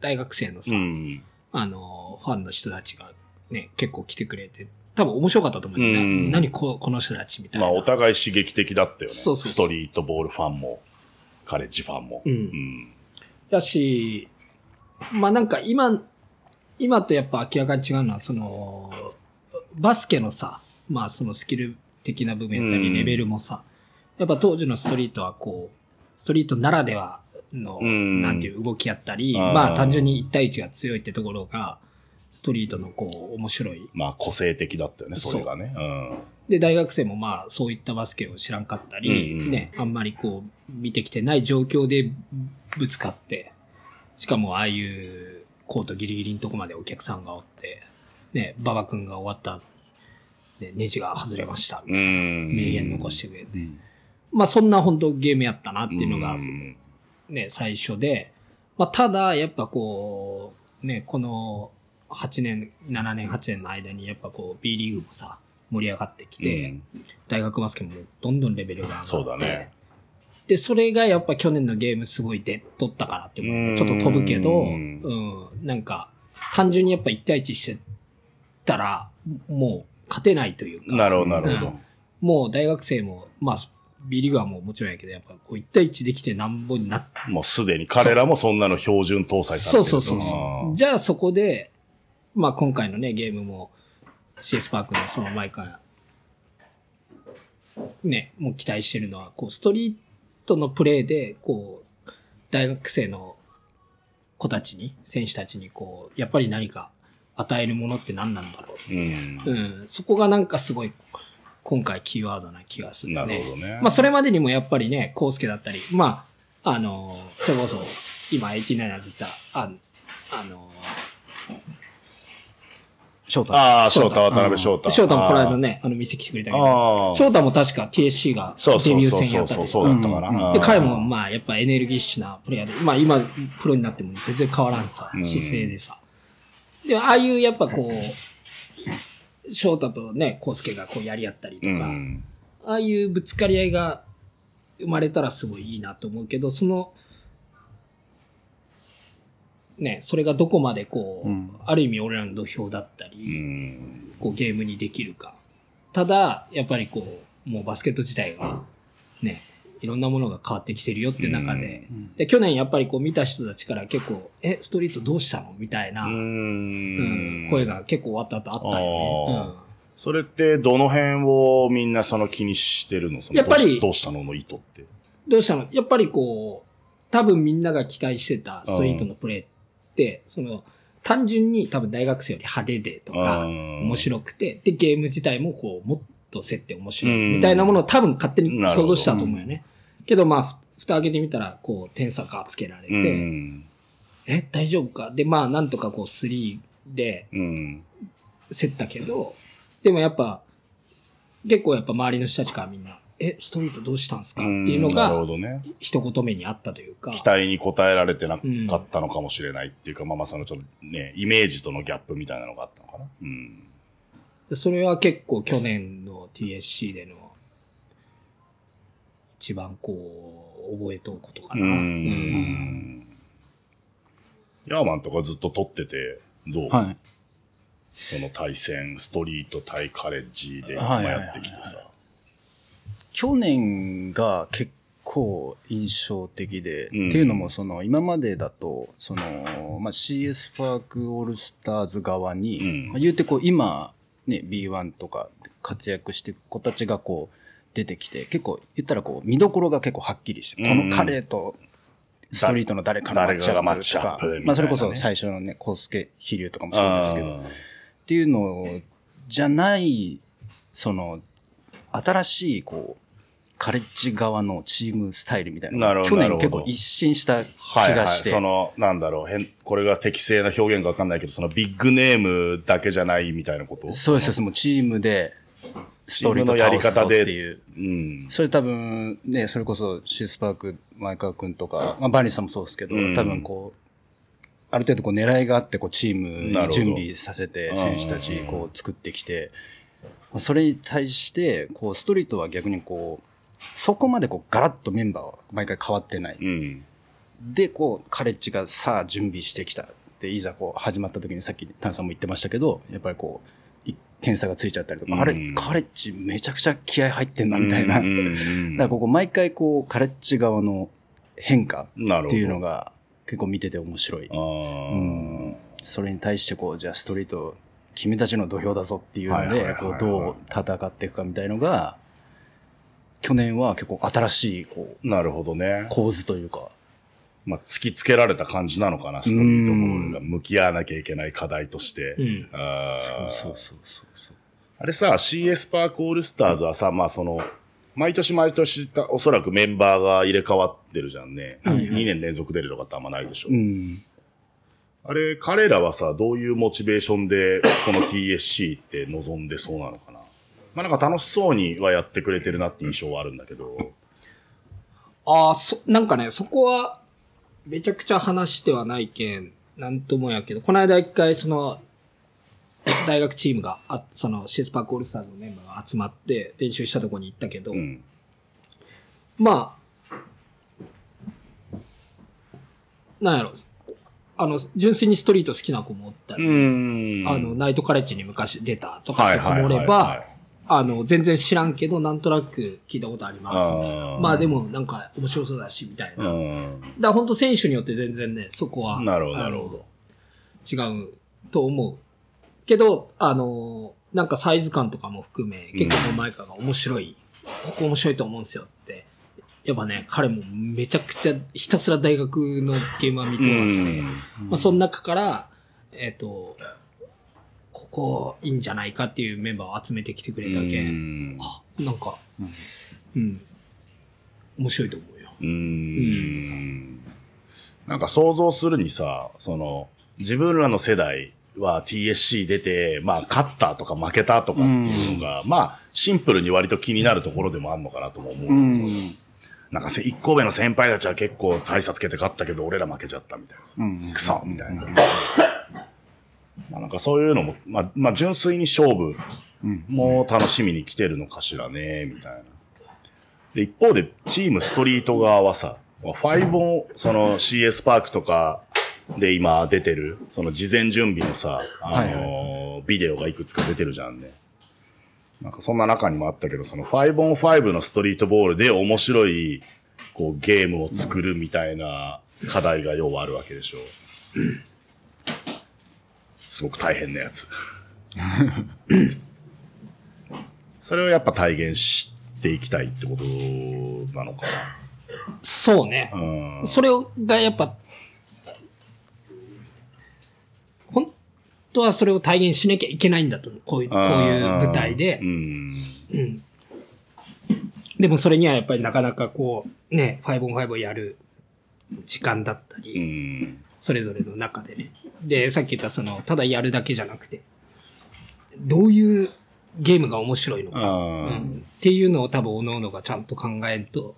大学生のさ、うん。あの、ファンの人たちがね、結構来てくれて、多分面白かったと思うね。うん何ここの人たちみたいな。まあ、お互い刺激的だったよね。そうそうストリートボールファンも、カレッジファンも。うんうん。やし、まあなんか今、今とやっぱ明らかに違うのは、その、バスケのさ、まあそのスキル的な部分やったり、うんレベルもさ、やっぱ当時のストリートはこう、ストリートならではの、うんなんていう動きやったり、まあ単純に1対1が強いってところが、ストリートのこう、面白い。まあ、個性的だったよね、それがね。うん。で、大学生もまあそういったバスケを知らんかったり、ね、あんまりこう、見てきてない状況でぶつかって、しかもああいうコートギリギリのとこまでお客さんがおって、ね、馬場君が終わったね、ネジが外れました、みたいなうん。名言残してくれて。まあそんな本当ゲームやったなっていうのが、うんね、最初で、まあただ、やっぱこう、ね、この8年、7年、8年の間にやっぱこう B リーグもさ、盛り上がってきて、うん。大学バスケもどんどんレベルが上がって。そうだね。で、それがやっぱ去年のゲームすごい出とったかなってちょっと飛ぶけど、ううん。ん、なんか、単純にやっぱ1対1してたら、もう勝てないというか、なるほど、なるほど。うん。もう大学生も、まあ、B リーグはもうもちろんやけど、やっぱこう1対1できてなんぼになって、もうすでに彼らもそんなの標準搭載されてるそうそうそうそう。じゃあそこで、まあ今回のね、ゲームも CS パークのその前から、ね、もう期待してるのは、こう、ストリートのプレーで、こう、大学生の子たちに、選手たちに、こう、やっぱり何か与えるものって何なんだろうん。う。うん。そこがなんかすごい、今回キーワードな気がするね。なるほどね。まあ、それまでにもやっぱりね、コウスケだったり、まあ、あの、それこそ、今、89ers 言った、ああの、翔太。ああ、翔太、渡辺翔太。翔太もこの間ね、あの、店来てくれたけど。翔太も確か TSC がそうそうデビューそうそうそう、戦やったりとか、そうだったかな。で、彼もまあ、やっぱエネルギッシュなプレイヤーで、まあ今、プロになっても全然変わらんさ、うん姿勢でさ。で、ああいうやっぱこう、翔太とね、コウスケがこうやり合ったりとか、うん。ああいうぶつかり合いが生まれたらすごいいいなと思うけど、その、ね、それがどこまでこう、うんある意味俺らの土俵だったり、うん。こうゲームにできるか。ただ、やっぱりこう、もうバスケット自体が、ね、いろんなものが変わってきてるよって中で、で、去年やっぱりこう見た人たちから結構、え、ストリートどうしたの？みたいな、ううん。ん。声が結構終わった後あったよね。あそれって、どの辺をみんなその気にしてるの？そのやっぱりどうしたのの意図って。うんどうしたの？やっぱりこう、多分みんなが期待してたストリートのプレーって、その、単純に多分大学生より派手でとか、うん面白くて、で、ゲーム自体もこう、もっと設定面白うん。いみたいなものを多分勝手に想像したと思うよね。けどまあ、ふ蓋開けてみたら、こう、点差がつけられて、うん。え、大丈夫か？で、まあ、なんとかこう、3でうん。競ったけど、でもやっぱ、結構やっぱ周りの人たちからみんな、え、ストリートどうしたんすか？っていうのなるほが、どね。一言目にあったというか、期待に応えられてなかったのかもしれないっていうか、まあまあそのちょっとね、イメージとのギャップみたいなのがあったのかな？うん。それは結構去年の TSC での、一番こう、覚えとうことかうな。ん。ヤーマンとかずっと撮ってて、どう、はい。その対戦、ストリート対カレッジでやってきてさ。去年が結構印象的で、うんっていうのもその今までだとその、まあ、CS パークオールスターズ側に、うんまあ言うてこう今、ね、B1 とか活躍していく子たちがこう出てきて結構言ったらこう見どころが結構はっきりして、この彼とストリートの誰かのマッチアップとかまあ、それこそ最初のね、コウスケ飛龍とかもそうですけど、あっていうのじゃない、その、新しい、こう、カレッジ側のチームスタイルみたいなのな去年結構一新した気はいはい。がして。その、なんだろう、変、これが適正な表現かわかんないけど、そのビッグネームだけじゃないみたいなこと？そうです、もうチームで、ストーリーのやり方でっていう。うん。それ多分、ね、それこそシースパーク、前川くんとか、まあ、バニーさんもそうですけど、うん多分こう、ある程度こう狙いがあって、こうチームに準備させて、選手たちこう作ってきて、それに対して、こう、ストリートは逆にこう、そこまでこう、ガラッとメンバーは毎回変わってない。うん。で、こう、カレッジがさあ準備してきたって、いざこう、始まった時にさっきタンさんも言ってましたけど、やっぱりこう、い点差がついちゃったりとか、うんあれ、カレッジめちゃくちゃ気合入ってんな、みたいな。だからここ毎回こう、カレッジ側の変化。っていうのが結構見てて面白い。うんそれに対してこう、じゃあストリート、君たちの土俵だぞっていうので、こう、どう戦っていくかみたいのが、去年は結構新しい、こう、なるほどね。構図というか、まあ、突きつけられた感じなのかな、ストリートボールが向き合わなきゃいけない課題として。うんあーそうそうそうそう。あれさ、CS パークオールスターズはさ、まあその、毎年毎年たおそらくメンバーが入れ替わってるじゃんね。2年連続出るとかってあんまないでしょ。うん。あれ、彼らはさ、どういうモチベーションでこの TSC って望んでそうなのかな。まあなんか楽しそうにはやってくれてるなって印象はあるんだけど。ああ、そ、なんかね、そこは、めちゃくちゃ話してはないけん、なんともやけど、この間一回その、大学チームが、あその、シースパークオールスターズのメンバーが集まって練習したとこに行ったけど、うん。まあ、なんやろ、あの、純粋にストリート好きな子もおったうり、ん。あの、ナイトカレッジに昔出たとかはいって子もおれば、あの、全然知らんけど、なんとなく聞いたことあります、みたいな。まあでも、なんか面白そうだし、みたいな。だかうん。ら本当選手によって全然ね、そこは。なるほどなるほど違うと思う。けど、あの、なんかサイズ感とかも含め、結構前川が面白い、ここ面白いと思うんですよって。やっぱね、彼もめちゃくちゃひたすら大学のゲームは見てうるわけで、ん。まあ、その中から、えっ、と、ここいいんじゃないかっていうメンバーを集めてきてくれたけん、んあ、なんか、うん、面白いと思うよ。うーんなんか想像するにさ、その、自分らの世代は TSC 出て、まあ、勝ったとか負けたとかっていうのが、まあ、シンプルに割と気になるところでもあるのかなとも思う。うん。なんかせ、一個目の先輩たちは結構大差つけて勝ったけど、俺ら負けちゃったみたいなさ。うん。クソみたいな。まあなんかそういうのも、まあ、まあ純粋に勝負も楽しみに来てるのかしらね、みたいな。で、一方でチームストリート側はさ、ファイボン、その CS パークとかで今出てる、その事前準備のさ、あのービデオがいくつか出てるじゃんね。なんかそんな中にもあったけど、その 5on5 のストリートボールで面白い、こうゲームを作るみたいな課題が要はあるわけでしょ。すごく大変なやつ。それをやっぱ体現していきたいってことなのかそうね。な。うん。それがやっぱ、本当はそれを体現しなきゃいけないんだと思う。こういう、こういう舞台でう。ん。でもそれにはやっぱりなかなかこう、ね、5on5 をやる時間だったうり、ん。それぞれの中でね。で、さっき言ったその、ただやるだけじゃなくて、どういうゲームが面白いのか、あうんーっていうのを多分各々がちゃんと考えんと、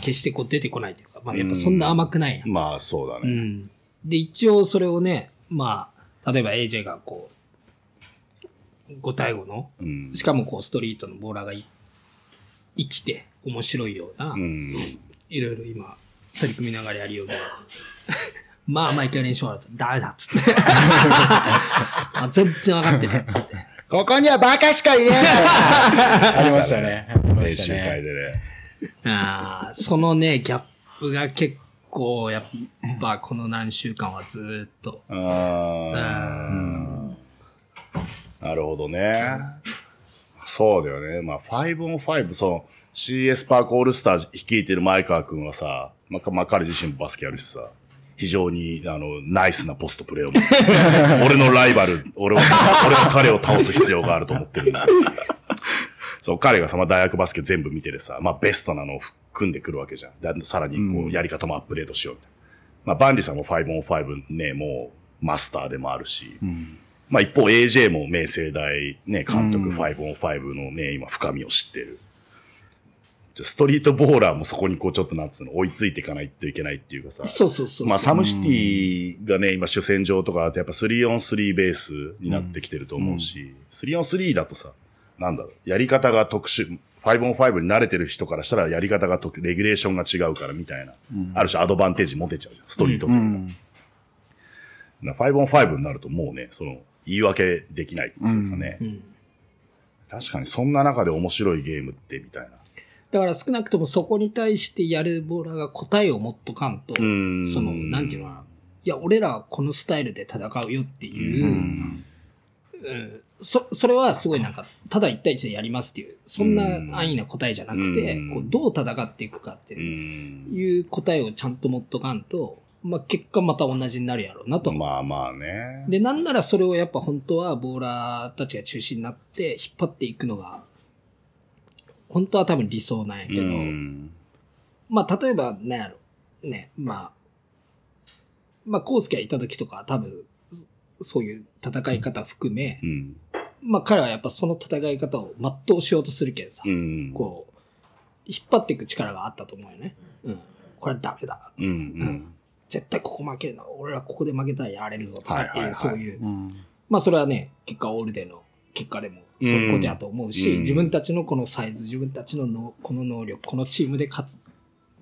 決してこう出てこないというか、まあやっぱそんな甘くないやん。まあそうだうね。ん。で、一応それをね、まあ、例えば AJ がこう、5対5の、うん。しかもこうストリートのボーラーがい生きて面白いような、うん。いろいろ今取り組みながらやるようなまあ、毎回練習終わると、ダメだっつって。あ全然わかってないっつって。ここにはバカしかいねえありましたね。ありま練習したね。会でね。あーそのね、ギャップが結構、やっぱこの何週間はずーっと。あーなるほどね。そうだよね。まあ、5on5、その CS パークオールスター率いてる前川くんはさ、まあ、まあ、彼自身もバスケやるしさ、非常に、あの、ナイスなポストプレーを持ってる 俺のライバル、俺は、俺は彼を倒す必要があると思ってるんだ。そう、彼がさ、まあ、大学バスケ全部見ててさ、まあ、ベストなのを組んでくるわけじゃん。でさらに、こう、やり方もアップデートしようみたいな。まあ、バンディさんも 5on5 ね、もう、マスターでもあるし、まあ一方 AJ も明星大ね、監督 5on5 のね、今深みを知ってる。ストリートボーラーもそこにこうちょっとなんつうの、追いついていかないといけないっていうかさ。そうそうそう。まあサムシティがね、今主戦場とかだとやっぱ 3on3 ベースになってきてると思うし、3on3 だとさ、なんだろう、やり方が特殊、5on5 に慣れてる人からしたらやり方が特レギュレーションが違うからみたいな、ある種アドバンテージ持てちゃうじゃん、ストリート戦が。な 5on5 になるともうね、その、言い訳できないっていうかね。確かにそんな中で面白いゲームってみたいな。だから少なくともそこに対してやるボーラーが答えを持っとかんと、んその、なんていうのかな。いや、俺らはこのスタイルで戦うよっていう、うんそ、それはすごいなんか、ただ一対一でやりますっていう、そんな安易な答えじゃなくて、うんこうどう戦っていくかってう。いうん答えをちゃんと持っとかんと、まあ、結果また同じになるやろうなと。まあまあね。で、なんならそれをやっぱ本当はボーラーたちが中心になって引っ張っていくのが、本当は多分理想なんやけど、うん。まあ、例えば、なんやろ。ね、まあ、まあ、コウスケがいた時とかは多分、そそういう戦い方含め、うん。まあ彼はやっぱその戦い方を全うしようとするけんさ、うん。こう、引っ張っていく力があったと思うよね。うん。これはダメだ。うん。うん。絶対ここ負けるな。俺らここで負けたらやられるぞとかっていう、はいはいはいそういう、うんまあそれはね、結果オールでの結果でもそういうことやと思うし、うん自分たちのこのサイズ、自分たちののこの能力、このチームで勝つ、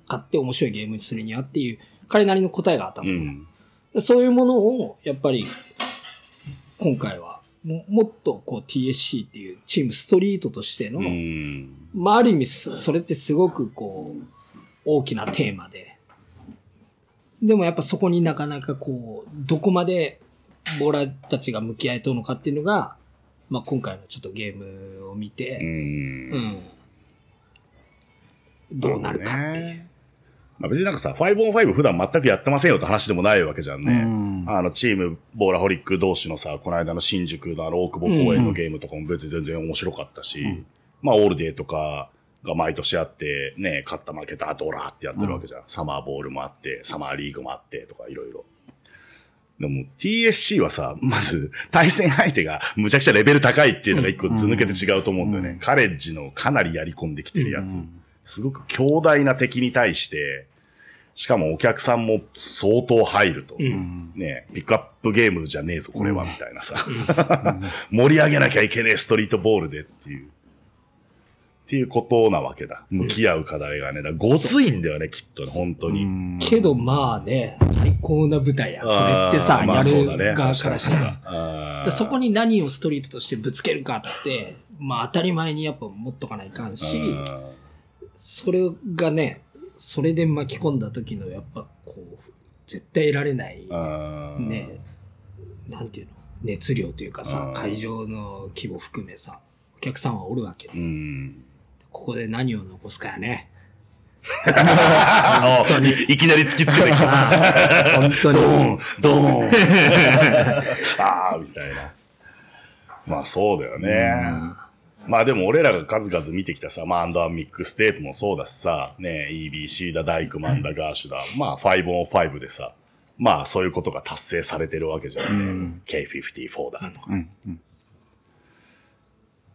勝って面白いゲームにするにはっていう、彼なりの答えがあったと思う。うん。でそういうものを、やっぱり、今回はも、もっとこう TSC っていうチームストリートとしての、うん。まあある意味そそれってすごくこう、大きなテーマで、でもやっぱそこになかなかこう、どこまでボーラーたちが向き合いとるのかっていうのが、まあ今回のちょっとゲームを見う。て、うんん。どうなるかっていう。ね。まあ別になんかさ、5on5 普段全くやってませんよって話でもないわけじゃんね。うんあの、チーム、ボーラホリック同士のさ、この間の新宿のあの、大久保公園のゲームとかも別に全然面白かったし、まあ、オールデーとかが毎年あって、ね、勝った負けた、ドラーってやってるわけじゃん。サマーボールもあって、サマーリーグもあってとかいろいろ。でも TSC はさ、まず対戦相手がむちゃくちゃレベル高いっていうのが一個図抜けて違うと思うんだよね。カレッジのかなりやり込んできてるやつ。すごく強大な敵に対して、しかもお客さんも相当入ると。ねピックアップゲームじゃねえぞ、これは、みたいなさ。盛り上げなきゃいけねえストリートボールでっていう。っていうことなわけだ。向き合う課題がね。だごついんだよね、きっとね、本当に。けどまあね、最高な舞台や。それってさ、やる側からしたら。確かにあー。でそこに何をストリートとしてぶつけるかって、まあ当たり前にやっぱ持っとかないかんし、うん。それがね、それで巻き込んだ時のやっぱこう、絶対得られない、うんね、なんていうの、熱量というかさう、ん会場の規模含めさ、お客さんはおるわけで、うん。ここで何を残すかやね。あいいきなり突きつけてきた。本当に。ドーン、ドーン。ああ、みたいな。まあそうだよね。まあでも俺らが数々見てきたさ、まあアンダーミックステープもそうだしさ、ね、EBC だ、ダイクマンだ、ガーシュだ、まあ 5on5 でさ、まあそういうことが達成されてるわけじゃんね。K54 だとか。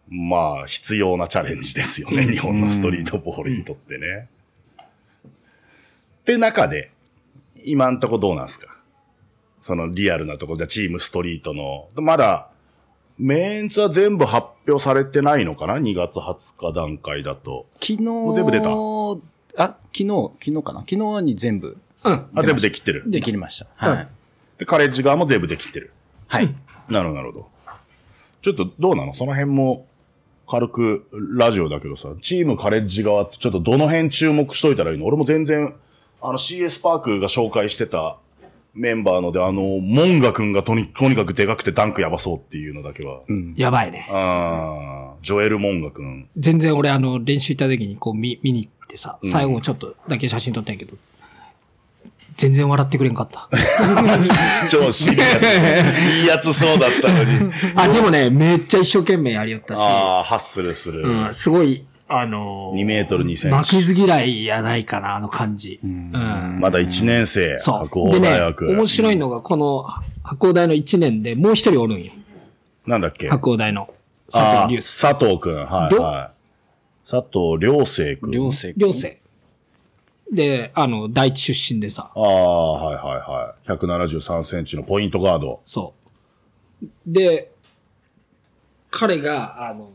まあ必要なチャレンジですよね、日本のストリートボールにとってね。って中で、今んとこどうなんすか？そのリアルなところでチームストリートの、まだ、メンツは全部発表されてないのかな ?2 月20日段階だと。昨日、う全部出た？あ、昨日、昨日かな？昨日に全部うん。あ、全部できってる。できました。はい。で、カレッジ側も全部できってる。はい。なるほど、なるほど。ちょっとどうなの？その辺も軽くラジオだけどさ、チームカレッジ側ってちょっとどの辺注目しといたらいいの？俺も全然、あの CS パークが紹介してたメンバーので、あの、モンガ君がとにとにかくでかくてダンクやばそうっていうのだけは。やばいね。あージョエル・モンガ君。全然俺あの練習行った時にこう見、見に行ってさ、最後ちょっとだけ写真撮ったんやけど、全然笑ってくれんかった。調子いいやつ。いいやつそうだったのに。あ、でもね、めっちゃ一生懸命やりよったし、ああ、ハッスルする。うん、すごい、あのー2メートル2センチ。負けず嫌いやないかな、あの感じ。うん。まだ1年生。そう。で白鵬ね大学。、面白いのが、この、白鴎大の1年でもう一人おるんよ。なんだっけ？白鴎大の佐あ藤隆介。佐藤くん。はいどはい。佐藤良生くん。両生両生。で、あの、第一出身でさ、ああ、はいはいはい。173センチのポイントガード。そう。で、彼が、あの、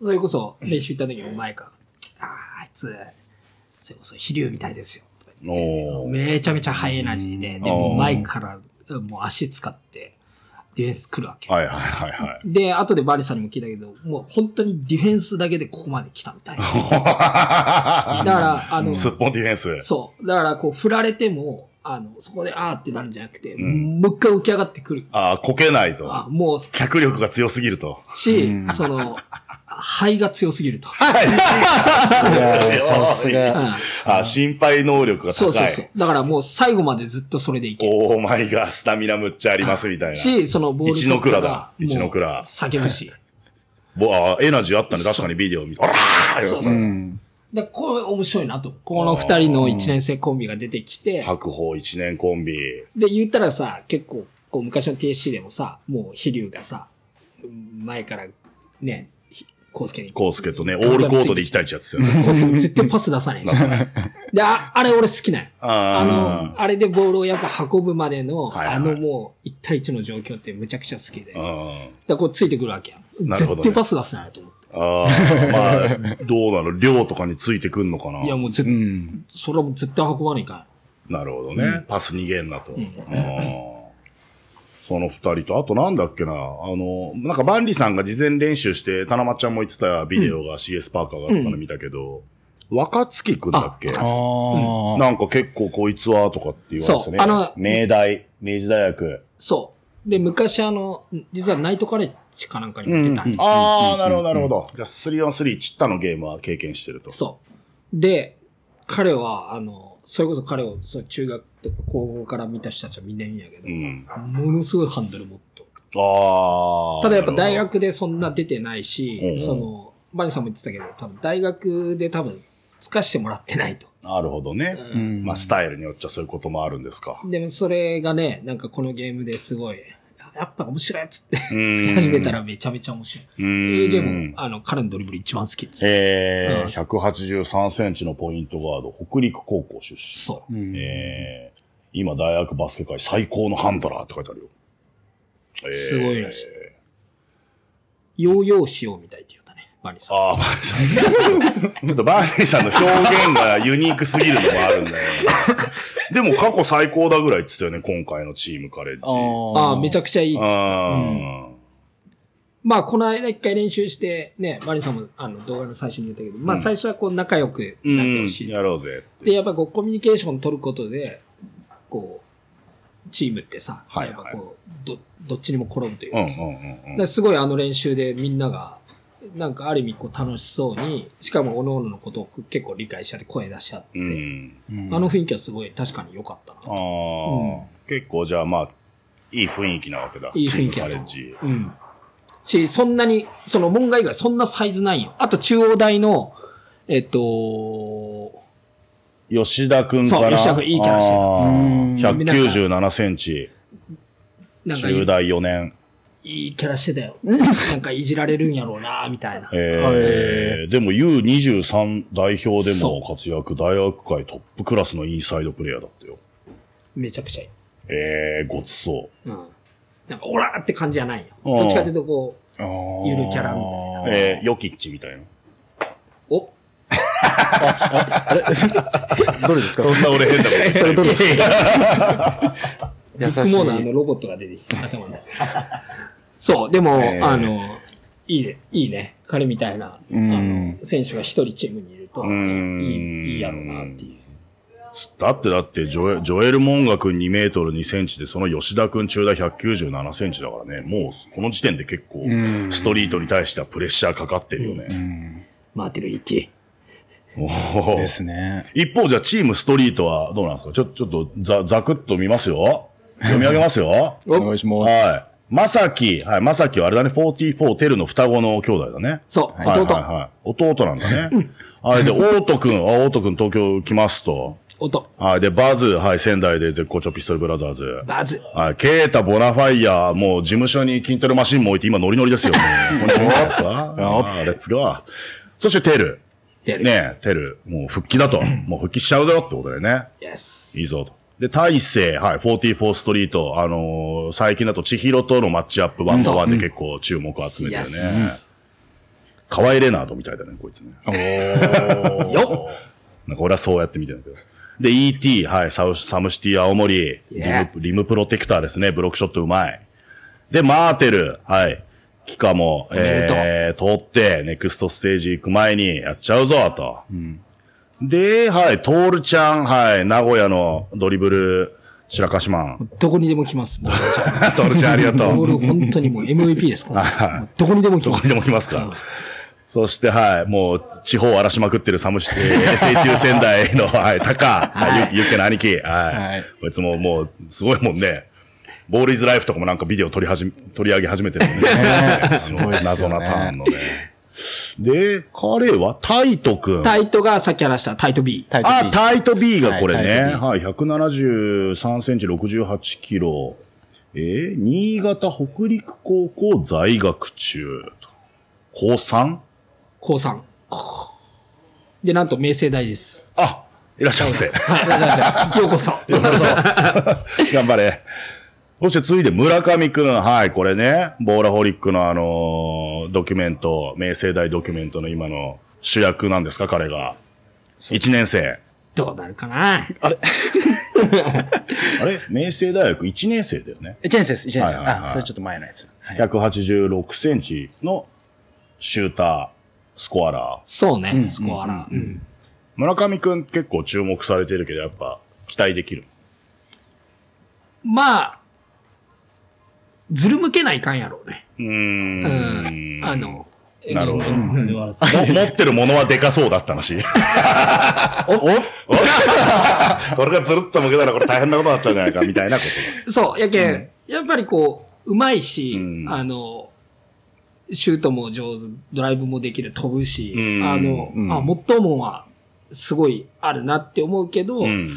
それこそ練習行った時も前から、ああ、あいつ、それこそ飛竜みたいですよ。めちゃめちゃハイエナジーで、でも前からもう足使ってディフェンス来るわけ。はいはいはいはい。で、後でバリさんにも聞いたけど、もう本当にディフェンスだけでここまで来たみたいな。だから、あの、すっぽんディフェンス。そう。だから、こう、振られても、あの、そこで、あーってなるんじゃなくて、もう一回浮き上がってくる。ああ、こけないと。あもう、脚力が強すぎると。し、その、肺が強すぎると。いやー さすうが。んあ心配能力が高い。そうそうそう。だからもう最後までずっとそれでいける。オーマイガー、スタミナむっちゃありますみたいな。し、そのボール一の蔵だ一の蔵叫ぶし。ぼあエナジーあったね。確かにビデオ見て。あらーそうそう。だからこれ面白いなと。この二人の一年生コンビが出てきて、白鵬一年コンビ。で、言ったらさ、結構、こう昔の TSC でもさ、もう飛竜がさ、前からね、ひコウスケに。コウスケとね、オールコートで1対1やってたよね。コウスケも絶対パス出さない。で、ああれ俺好きなんよあの、あれでボールをやっぱ運ぶまでの、はいはいあのもう、1対1の状況ってむちゃくちゃ好きで。だこうついてくるわけやん。なるほどね絶対パス出せないと思って。ああ、まあ、どうなの？量とかについてくんのかな？いやもう絶対、それはもう絶対運ばないかなるほどね。パス逃げんなと。あーその二人と、あとなんだっけな、あの、なんかバンリさんが事前練習して、田中ちゃんも言ってたビデオが CS パーカーがあってたの見たけど、若月くんだっけ？あーなんか結構こいつはとかって言われてたね。そうあの明大、明治大学。そう。で、昔あの、実はナイトカレッジかなんかに行ってたんよああ、なるほど、なるほど。じゃあ 3on3 ちったのゲームは経験してると。そう。で、彼は、あの、それこそ彼を、そう中学とか高校から見た人たちはみんな言うんやけど、うん。ものすごいハンドルもっと。ああ。ただやっぱ大学でそんな出てないし、うんうんその、バニさんも言ってたけど、多分大学で多分、つかしてもらってないと。なるほどね。うんまあスタイルによっちゃそういうこともあるんですか。でもそれがね、なんかこのゲームですごい、やっぱ面白いやつって、うんつけ始めたらめちゃめちゃ面白い。AJ も、あの、彼のドリブル一番好きです。えー、うん183センチのポイントガード、北陸高校出身。そう。えー、今大学バスケ界最高のハンドラーって書いてあるよ。えーすごいらしいヨーヨーしようみたいって言ったね、バニさん。ああ、バーニーさん。ちょっとバーニーさんの表現がユニークすぎるのもあるんだよ、ね。でも過去最高だぐらいって言ってたよね、今回のチームカレッジ。ああ、めちゃくくちゃいいです。あまあ、この間一回練習して、ね、バニさんもあの動画の最初に言ったけど、まあ最初はこう仲良くーなってほしい。うん、やろうぜ。で、やっぱこうコミュニケーション取ることで、こう、チームってさ、はいやっぱこう、ど、どっちにも転ぶといううんうんかさ、うんうん。ですごいあの練習でみんなが、なんかある意味こう楽しそうに、しかも各々のことを結構理解し合って声出し合って、うん。あの雰囲気はすごい確かに良かったな。ああ、結構じゃあまあ、いい雰囲気なわけだ。いい雰囲気だとチームカレッジ。うん。し、そんなに、その門外がそんなサイズないよ。あと中央大の、えっと、吉田くんかそうな吉田くんいいキャラしてたあーうん197センチ、中大4年。いいキャラしてたよ。なんかいじられるんやろうな、みたいな。えー、でも U23 代表でそも活躍、大学界トップクラスのインサイドプレイヤーだったよ。めちゃくちゃいい。えー、ごつそうん。なんか、オラーって感じじゃないよ。うんどっちかというと、こう、ゆゆるキャラみたいな。う。えー、ヨキッチみたいな。おあちああれ？どれですか？そんな俺変なこと言ってそれどれですか？ビッグモーナーのロボットが出てきた、頭に。そう、でも、えーあの、いいね、いいね。彼みたいな、あんの、選手が一人チームにいると、いんい、いいやろうなっていう。だってだってジョエ、ジョエル・モンガ君2メートル2センチで、その吉田君中大197センチだからね、もうこの時点で結構、ストリートに対してはプレッシャーかかってるよね。マーティル・イッテおーですね。一方じゃあチームストリートはどうなんですかちょ、ちょっとざ、ざくっと見ますよ。読み上げますよ。お願いします。はい。まさき、はい、まさきはあれだね、44テルの双子の兄弟だね。ィ。そう、はい弟、はいはい。弟なんだね。はい。で、オートくん、あ、オートくん東京来ますと。弟、はい。で、バズ、はい、仙台で絶好調ピストルブラザーズ。バズ。はい。ケータ、ボナファイヤー、もう事務所に筋トレマシンも置いて今ノリノリですよ。もうこんにちはですか？あーレッツゴー。そしてテル。出る。ねテル。もう復帰だと。もう復帰しちゃうぞってことでね。Yes。いいぞと。で、大勢、はい、44ストリート、あのー最近だと千尋とのマッチアップワンバーワンで結構注目を集めてるね。河合レナードみたいだね、こいつね。よっなんか俺はそうやって見てるんだけど。で、ET、はい、サウサムシティ青森、リムリムプロテクターですね、ブロックショットうまい。で、マーテル、はい、キカも、えー、通って、ネクストステージ行く前にやっちゃうぞ、と。で、はい、トールちゃん、はい、名古屋のドリブル、白かしマン。どこにでも来ます、ボールちゃん。トールちゃんありがとう。ボール本当にもう MVP ですから。もうどこにでも来ます。どこにでも来ますか。そして、はい、もう、地方を荒らしまくってるサムシティ、SHU 仙台の、はい、タカ、はい、ゆゆっけの兄貴、はい。はいこいつももう、すごいもんね。ボールイズライフとかもなんかビデオ撮りはじ、取り上げ始めてるもんね。すごいですよね 謎なターンのね。で、彼はタイトくん。タイトがさっき話したタイト B。タイトあ、B タイト B がこれね。はいはい、173センチ68キロ。えー新潟北陸高校在学中と。高 3? 高3。で、なんと、明星大です。あ、いらっしゃいませ。はい、ようこそ。頑張れ。そして次いで村上くん。はい、これね、ボーラホリックのあのードキュメント、明星大ドキュメントの今の主役なんですか、彼が。1年生。どうなるかな？あれ？明星大学1年生だよね。1年生です、1年生です。はいはいはいあ、それちょっと前のやつ。はい186センチのシューター、スコアラー。そうね、スコアラー。うん村上くん結構注目されてるけど、やっぱ期待できる？まあ、ずる向けないかんやろうね。うー。うんん。あの、なるほど持ってるものはでかそうだったらしい。おお？これがずるっと向けたらこれ大変なことになっちゃうんじゃないか、みたいなこと。そう、やけん、やっぱりこう、うまいし、うんあの、シュートも上手、ドライブもできる、飛ぶし、うんあの、うんあ、もっともは、すごいあるなって思うけど、うん。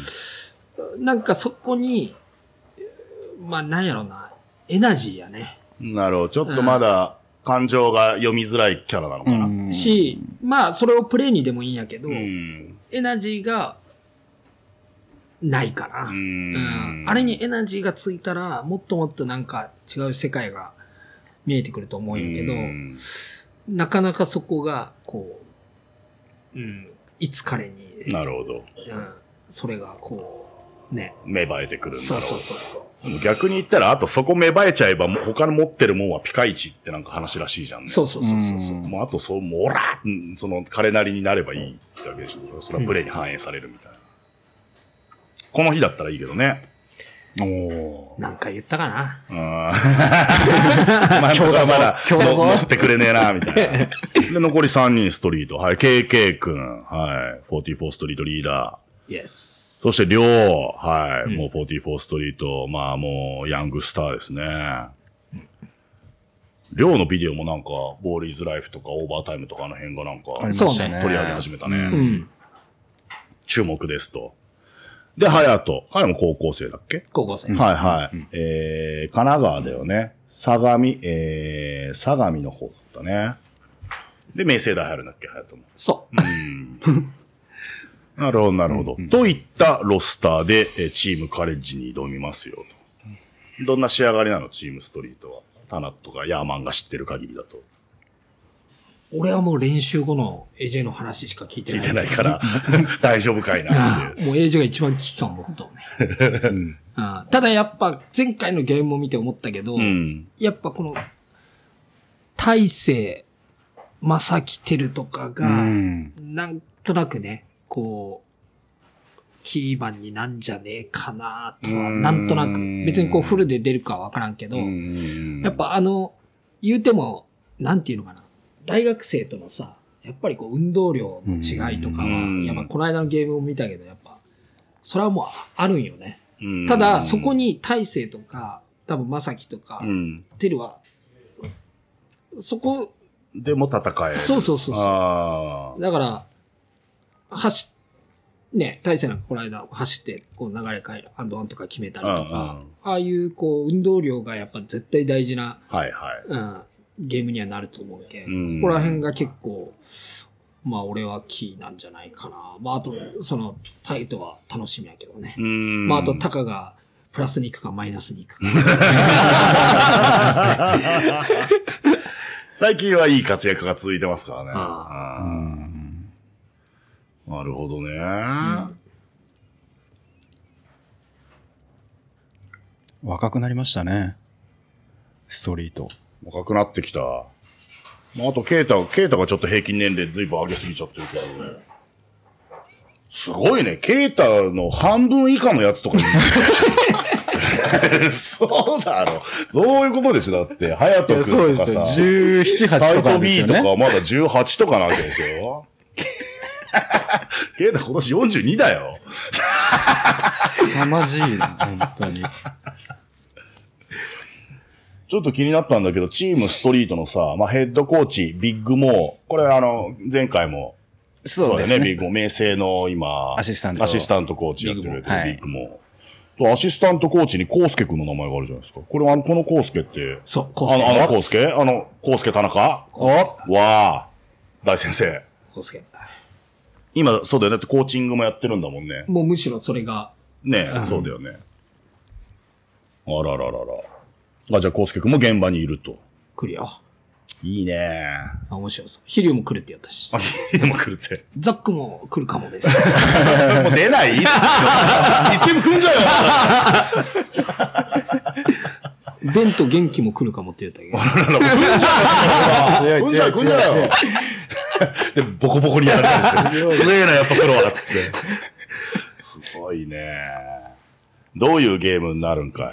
なんかそこに、まあなんやろな、エナジーやね。なるほど。ちょっとまだ感情が読みづらいキャラなのかな。うんし、まあそれをプレイにでもいいんやけど、うん。エナジーがないかな。ううんんあれにエナジーがついたら、もっともっとなんか違う世界が見えてくると思うんやけど、うんなかなかそこが、こう、うん、いつ彼に、なるほど。うん、それがこう、ね。芽生えてくるんだろそうそうそうそう。逆に言ったら、あとそこ芽生えちゃえば、もう他の持ってるもんはピカイチってなんか話らしいじゃんね。そうそうそうそうそう。もうあとそう、もう、おらうんその、彼なりになればいいだけでしょ。それはプレイに反映されるみたいな。この日だったらいいけどね。おーなんか言ったかな。うん。まあ、今日だまだ、今日乗ってくれねえな、みたいな。で、残り3人ストリート。はい、KK くん。はい、44ストリートリーダー。Yes。そして、りょう。はい、もう44ストリート。まあ、もう、ヤングスターですね。りょうのビデオもなんか、ボールイズライフとかオーバータイムとかあの辺がなんか、ありましたね。取り上げ始めたね。うん。注目ですと。で、ハヤト。彼も高校生だっけ？高校生。はいはい。えー、神奈川だよね。相模、えー、相模の方だったね。で、明星大入るんだっけ、ハヤトも。そう。なるほど、なるほど。といったロスターで、えーチームカレッジに挑みますよと。どんな仕上がりなの？チームストリートは。タナットがヤーマンが知ってる限りだと。俺はもう練習後の AJ の話しか聞いてない。聞いてないから、大丈夫かいなっていう。もう AJ が一番危機感を持ったもんね。ああただやっぱ前回のゲームを見て思ったけど、うん。やっぱこの、大勢、正木てるとかが、うん。なんとなくね、こう、キーマンになんじゃねえかなとは、うんなんとなく、別にこうフルで出るかはわからんけど、うんやっぱあの、言うても、なんていうのかな。大学生とのさ、やっぱりこう運動量の違いとかは、うんやっぱこの間のゲームを見たけど、やっぱ、それはもうあるんよね。うんただ、そこに大勢とか、多分正樹とかう、ん。てるは、そこ、でも戦える。そうそうそうそう。だから、走っ、ね、大勢なんかこの間走って、こう流れ変える、アンドワンとか決めたりとか、ああいうこう運動量がやっぱ絶対大事な、はいはい。うん、ゲームにはなると思うけん、うんここら辺が結構、まあ俺はキーなんじゃないかな。まああと、その、タイトは楽しみやけどね。うん。まああと、タカがプラスに行くかマイナスに行くか。最近はいい活躍が続いてますからね。なるほどね。若くなりましたね。ストリート。若くなってきた。まあ、あと、ケイタ、ケイタがちょっと平均年齢ずいぶん上げすぎちゃってるけどね。すごいね。ケイタの半分以下のやつとか そうだろ。そういうことでしょ。だって、ハヤト君とかさ。17、8タイトとかです B よね。とかはまだ18とかなわけでしょ ケイタ今年42だよ。凄まじいね、本当に。ちょっと気になったんだけど、チームストリートのさ、まあ、ヘッドコーチ、ビッグモー。これあの、前回も、そうですね。ビッグモー。名声の今、アシスタントアシスタントコーチやってくれてるビッグモー。とアシスタントコーチにコウスケ君の名前があるじゃないですか。これは、このコウスケって、そう、コあの、あのコウースケ？あの、コウスケ田中？おわあ、大先生。コースケ。今、そうだよね。だってコーチングもやってるんだもんね。もうむしろそれが、ねえ、そうだよね。あらららら。あ、じゃあ、コウスケ君も現場にいると。来るよ。いいねあ面白そう。ヒリューも来るって言ったし。あ、でも来るって。ザックも来るかもです。もう出ない？いつチーム組んじゃうよベンと元気も来るかもって言ったけど。強い組んじゃ 強い強いう組んじゃう強いよ。で、ボコボコにやられるんですよ。強えな、やっぱプロは、つって。すごいねどういうゲームになるんか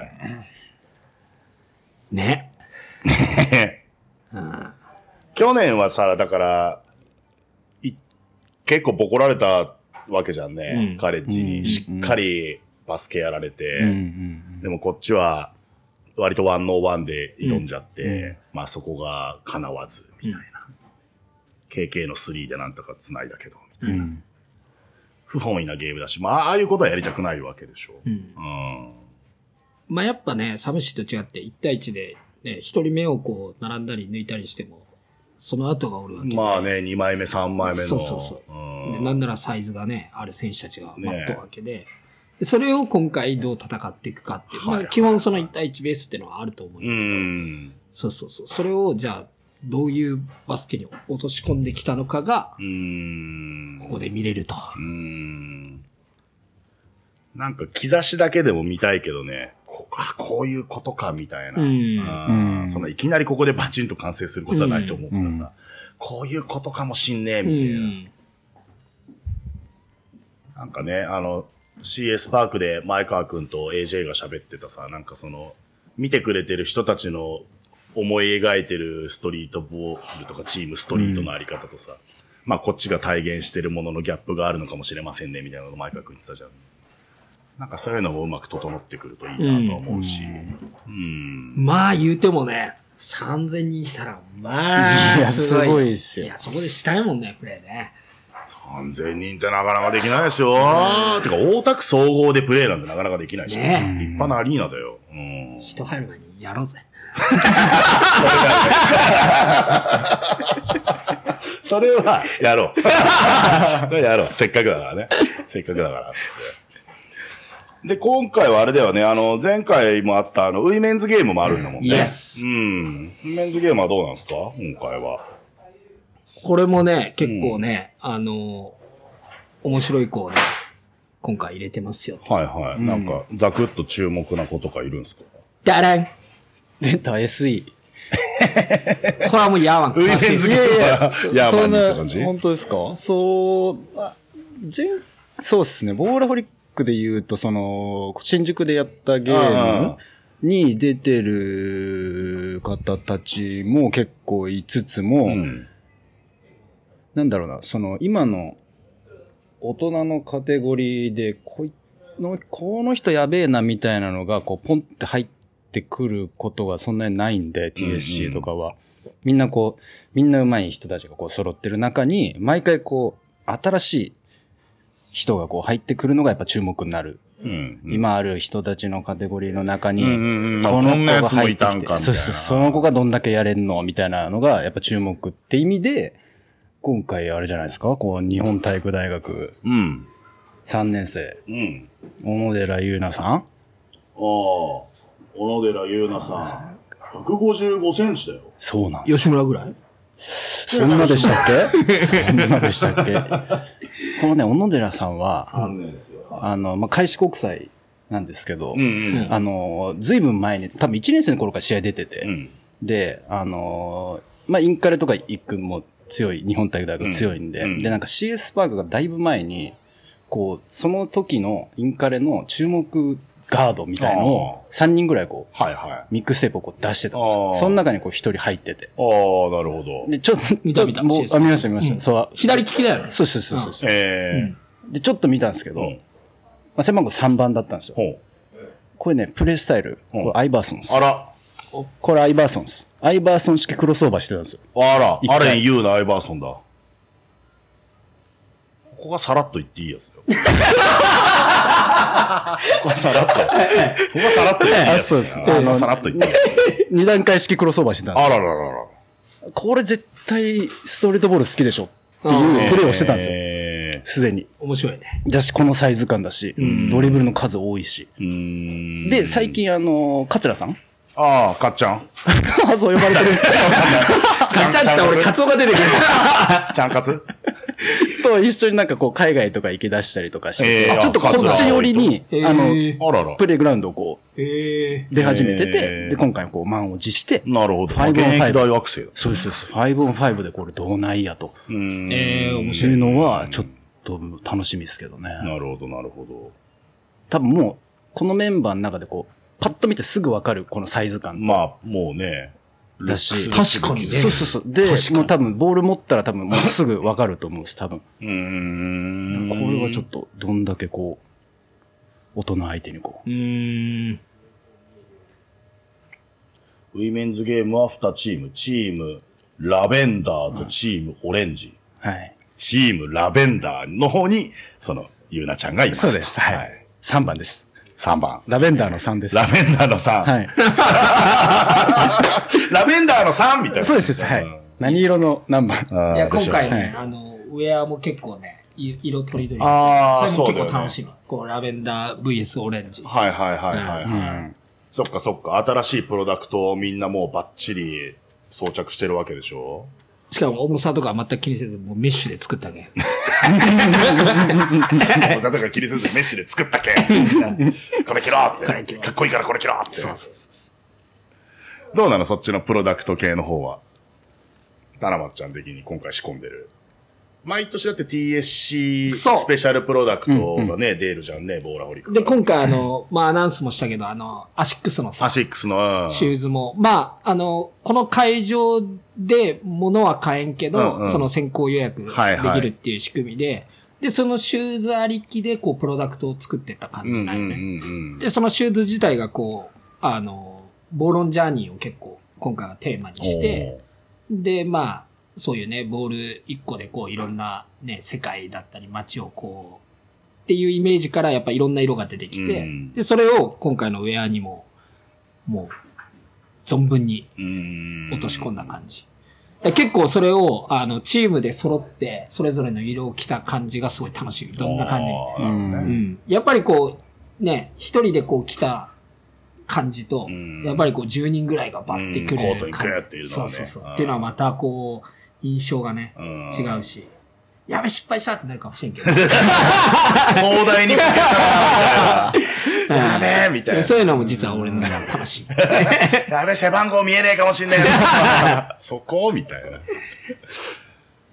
い？ね。去年はさ、だから、い結構ボコられたわけじゃんね。うんカレッジうんにしっかりバスケやられて。うんうんでもこっちは、割とワンノーワンで挑んじゃって、まあそこが叶わず、みたいな。KK の3でなんとか繋いだけど、みたいな。うん不本意なゲームだし、まあああいうことはやりたくないわけでしょ。うん。うん。まあやっぱね、サムシと違って1対1で、ね、一人目をこう、並んだり抜いたりしても、その後がおるわけで。まあね、2枚目、3枚目の。そうそうそううんで、なんならサイズがね、ある選手たちが待っとるわけで、でそれを今回どう戦っていくかっていう。はまあ基本その1対1ベースっていうのはあると思うんうだけど、ん。そうそうそう。それをじゃあ、どういうバスケに落とし込んできたのかが、うん。ここで見れると。うん。なんか兆しだけでも見たいけどね、こあ、こういうことか、みたいな。そのいきなりここでバチンと完成することはないと思うからさ、うんこういうことかもしんねえ、うみたいな。ん。なんかね、あの、CS パークで前川くんと AJ が喋ってたさ、なんかその、見てくれてる人たちの思い描いてるストリートボールとかチームストリートのあり方とさ、まあこっちが体現してるもののギャップがあるのかもしれませんね、みたいなのを前川くん言ってたじゃん。なんかそういうのもうまく整ってくるといいなと思うし。うん。まあ言うてもね、3000人来たら、まあ、いやすごいっすよいや、そこでしたいもんね、プレーね。3000人ってなかなかできないですよ。てか、大田区総合でプレーなんてなかなかできないし、ね立派なアリーナだよ。うん。人入る前にやろうぜ。それは、やろう。それやろう。せっかくだからね。せっかくだから。つってで、今回はあれだよね。あの、前回もあった、あの、ウィメンズゲームもあるんだもんね。Yes うん。ウィメンズゲームはどうなんですか？今回は。これもね、結構ね、あの、面白い子をね、今回入れてますよ。はいはい。なんか、ザクッと注目な子とかいるんですか？ダランこ出た SE。れはもうヤーワンウィメンズゲームはヤーマンそんなにって感じ、本当ですか？そう、そうですね。ボーラホリックで言うと、その、新宿でやったゲームに出てる方たちも結構いつつも、うん。なんだろうな、その、今の大人のカテゴリーで、こいの、この人やべえなみたいなのが、こう、ポンって入ってくることがそんなにないんで、TSC とかは。みんなこう、みんな上手い人たちがこう揃ってる中に、毎回こう、新しい人がこう入ってくるのがやっぱ注目になる。うん。今ある人たちのカテゴリーの中に、うんうんうんこの子が入ってきて、そうそう、その子がどんだけやれんのみたいなのが、やっぱ注目って意味で、今回あれじゃないですか、こう、日本体育大学うん。3年生、うん。小野寺優奈さん小野寺優奈さん。155センチだよ。そうなんです。吉村ぐらい？そんなでしたっけ？そんなでしたっけ？このね、小野寺さんは、3年ですよ。あの、まあ、開始国際なんですけど、うんうん。あの、ずいぶん前に、多分1年生の頃から試合出てて、うん。で、あのーまあ、インカレとか行くも強い、日本体育大学強いんで、うんうんで、なんか CS パークがだいぶ前に、こう、その時のインカレの注目ガードみたいのを3人ぐらいこう、はいはい。ミックステープをこう出してたんですあよ。ーその中にこう一人入ってて。ああ、なるほど。で、ちょっと、見た見たもうあ、見ました見ました。そう。左利きだよね。そうそうそうそうそう、えで、ちょっと見たんですけど、うんまあ、背番号3番だったんですよ。ほこれね、プレイスタイル、うんこれアイバーソンです。う。あら、これアイバーソンです。アイバーソン式クロスオーバーしてたんですよ。あら、アレン・ユーナ・アイバーソンだ。ここがさらっと言っていいやつだよ。ここはさらっと。ここはさらっと言っていいやつだよ。あそうですあのさらっと言って。二段階式クロスオーバーしてたんですよ。あららららら。これ絶対ストリートボール好きでしょっていうプレーをしてたんですよ。えすでに。面白いね。だし、このサイズ感だし、ドリブルの数多いし。ーうーん。で、最近あの、桂さん？ああ、かっちゃん。そう呼ばれてるんですかガチャって言ったら俺カツオが出てくる。ちゃんかつ と一緒になんかこう海外とか行き出したりとかしてて、えーちょっとこっち寄りに、えーあの、あらら。プレイグラウンドをこうえ出始めてて、えーで、今回こう満を持して、なるほど。ファイブオンファイブ大学生だ。そうですそうです。5 on 5でこれどうないやと。うーん。えー面いうのは、ちょっと楽しみですけどね。なるほど、なるほど。多分もう、このメンバーの中でこう、パッと見てすぐわかるこのサイズ感まあ、もうね。だし、確かにねそうそうそう。で、もう多分ボール持ったら多分もうすぐわかると思うんです、多分。うーん。これはちょっと、どんだけこう、大人相手にこうーん。ウィメンズゲームは2チーム。チームラベンダーとチームオレンジ。う。はい。チームラベンダーの方に、その、ゆうなちゃんがいますと。そうです。はい。3番です。3番。ラベンダーの3です。ラベンダーの3。はい。ラベンダーの3みたいな。そうです。はい。何色の何番いや、今回はね、あの、ウェアも結構ね、い色とりどり。あーそれも結構楽しみ。こう、ラベンダー VS オレンジ。はいはいはいはい、はいそっかそっか。新しいプロダクトをみんなもうバッチリ装着してるわけでしょしかも重さとか全く気にせず、もうメッシュで作ったね。おさとか気にせずメッシュで作ったけこれ着ろって。かっこいいからこれ着ろって。そうそうそう。どうなのそっちのプロダクト系の方は？タナマちゃん的に今回仕込んでる。毎年だって TSC そう。スペシャルプロダクトがね、出るじゃんね、ボーラホリックかで、ら。今回あの、まあアナウンスもしたけど、あの、アシックスのさア、シックスの、うん。シューズも、まあ、あの、この会場で物は買えんけど、うんうん。その先行予約ではいはい。きるっていう仕組みで、で、そのシューズありきで、こう、プロダクトを作ってった感じなんよね。うんうんうんで、そのシューズ自体がこう、あの、 Ball on Journey を結構、今回はテーマにして、で、まあ、そういうね、ボール一個でこう、いろんなね、世界だったり街をこう、っていうイメージからやっぱいろんな色が出てきて、うんで、それを今回のウェアにも、もう、存分に落とし込んだ感じ。で結構それを、あの、チームで揃って、それぞれの色を着た感じがすごい楽しみ。どんな感じに。うん。やっぱりこう、ね、一人でこう来た感じと、うんやっぱりこう10人ぐらいがバッて来るうんコートにっていうのはねそうそうそう。うんっていうのはまたこう、印象がね、うん違うし、やべ、失敗したってなるかもしれんけど。壮大にかけたな、みたいな。やべえ、みたいな。そういうのも実は俺の中で楽しい。やべえ、背番号見えねえかもしんねえな。そこ？みたいな。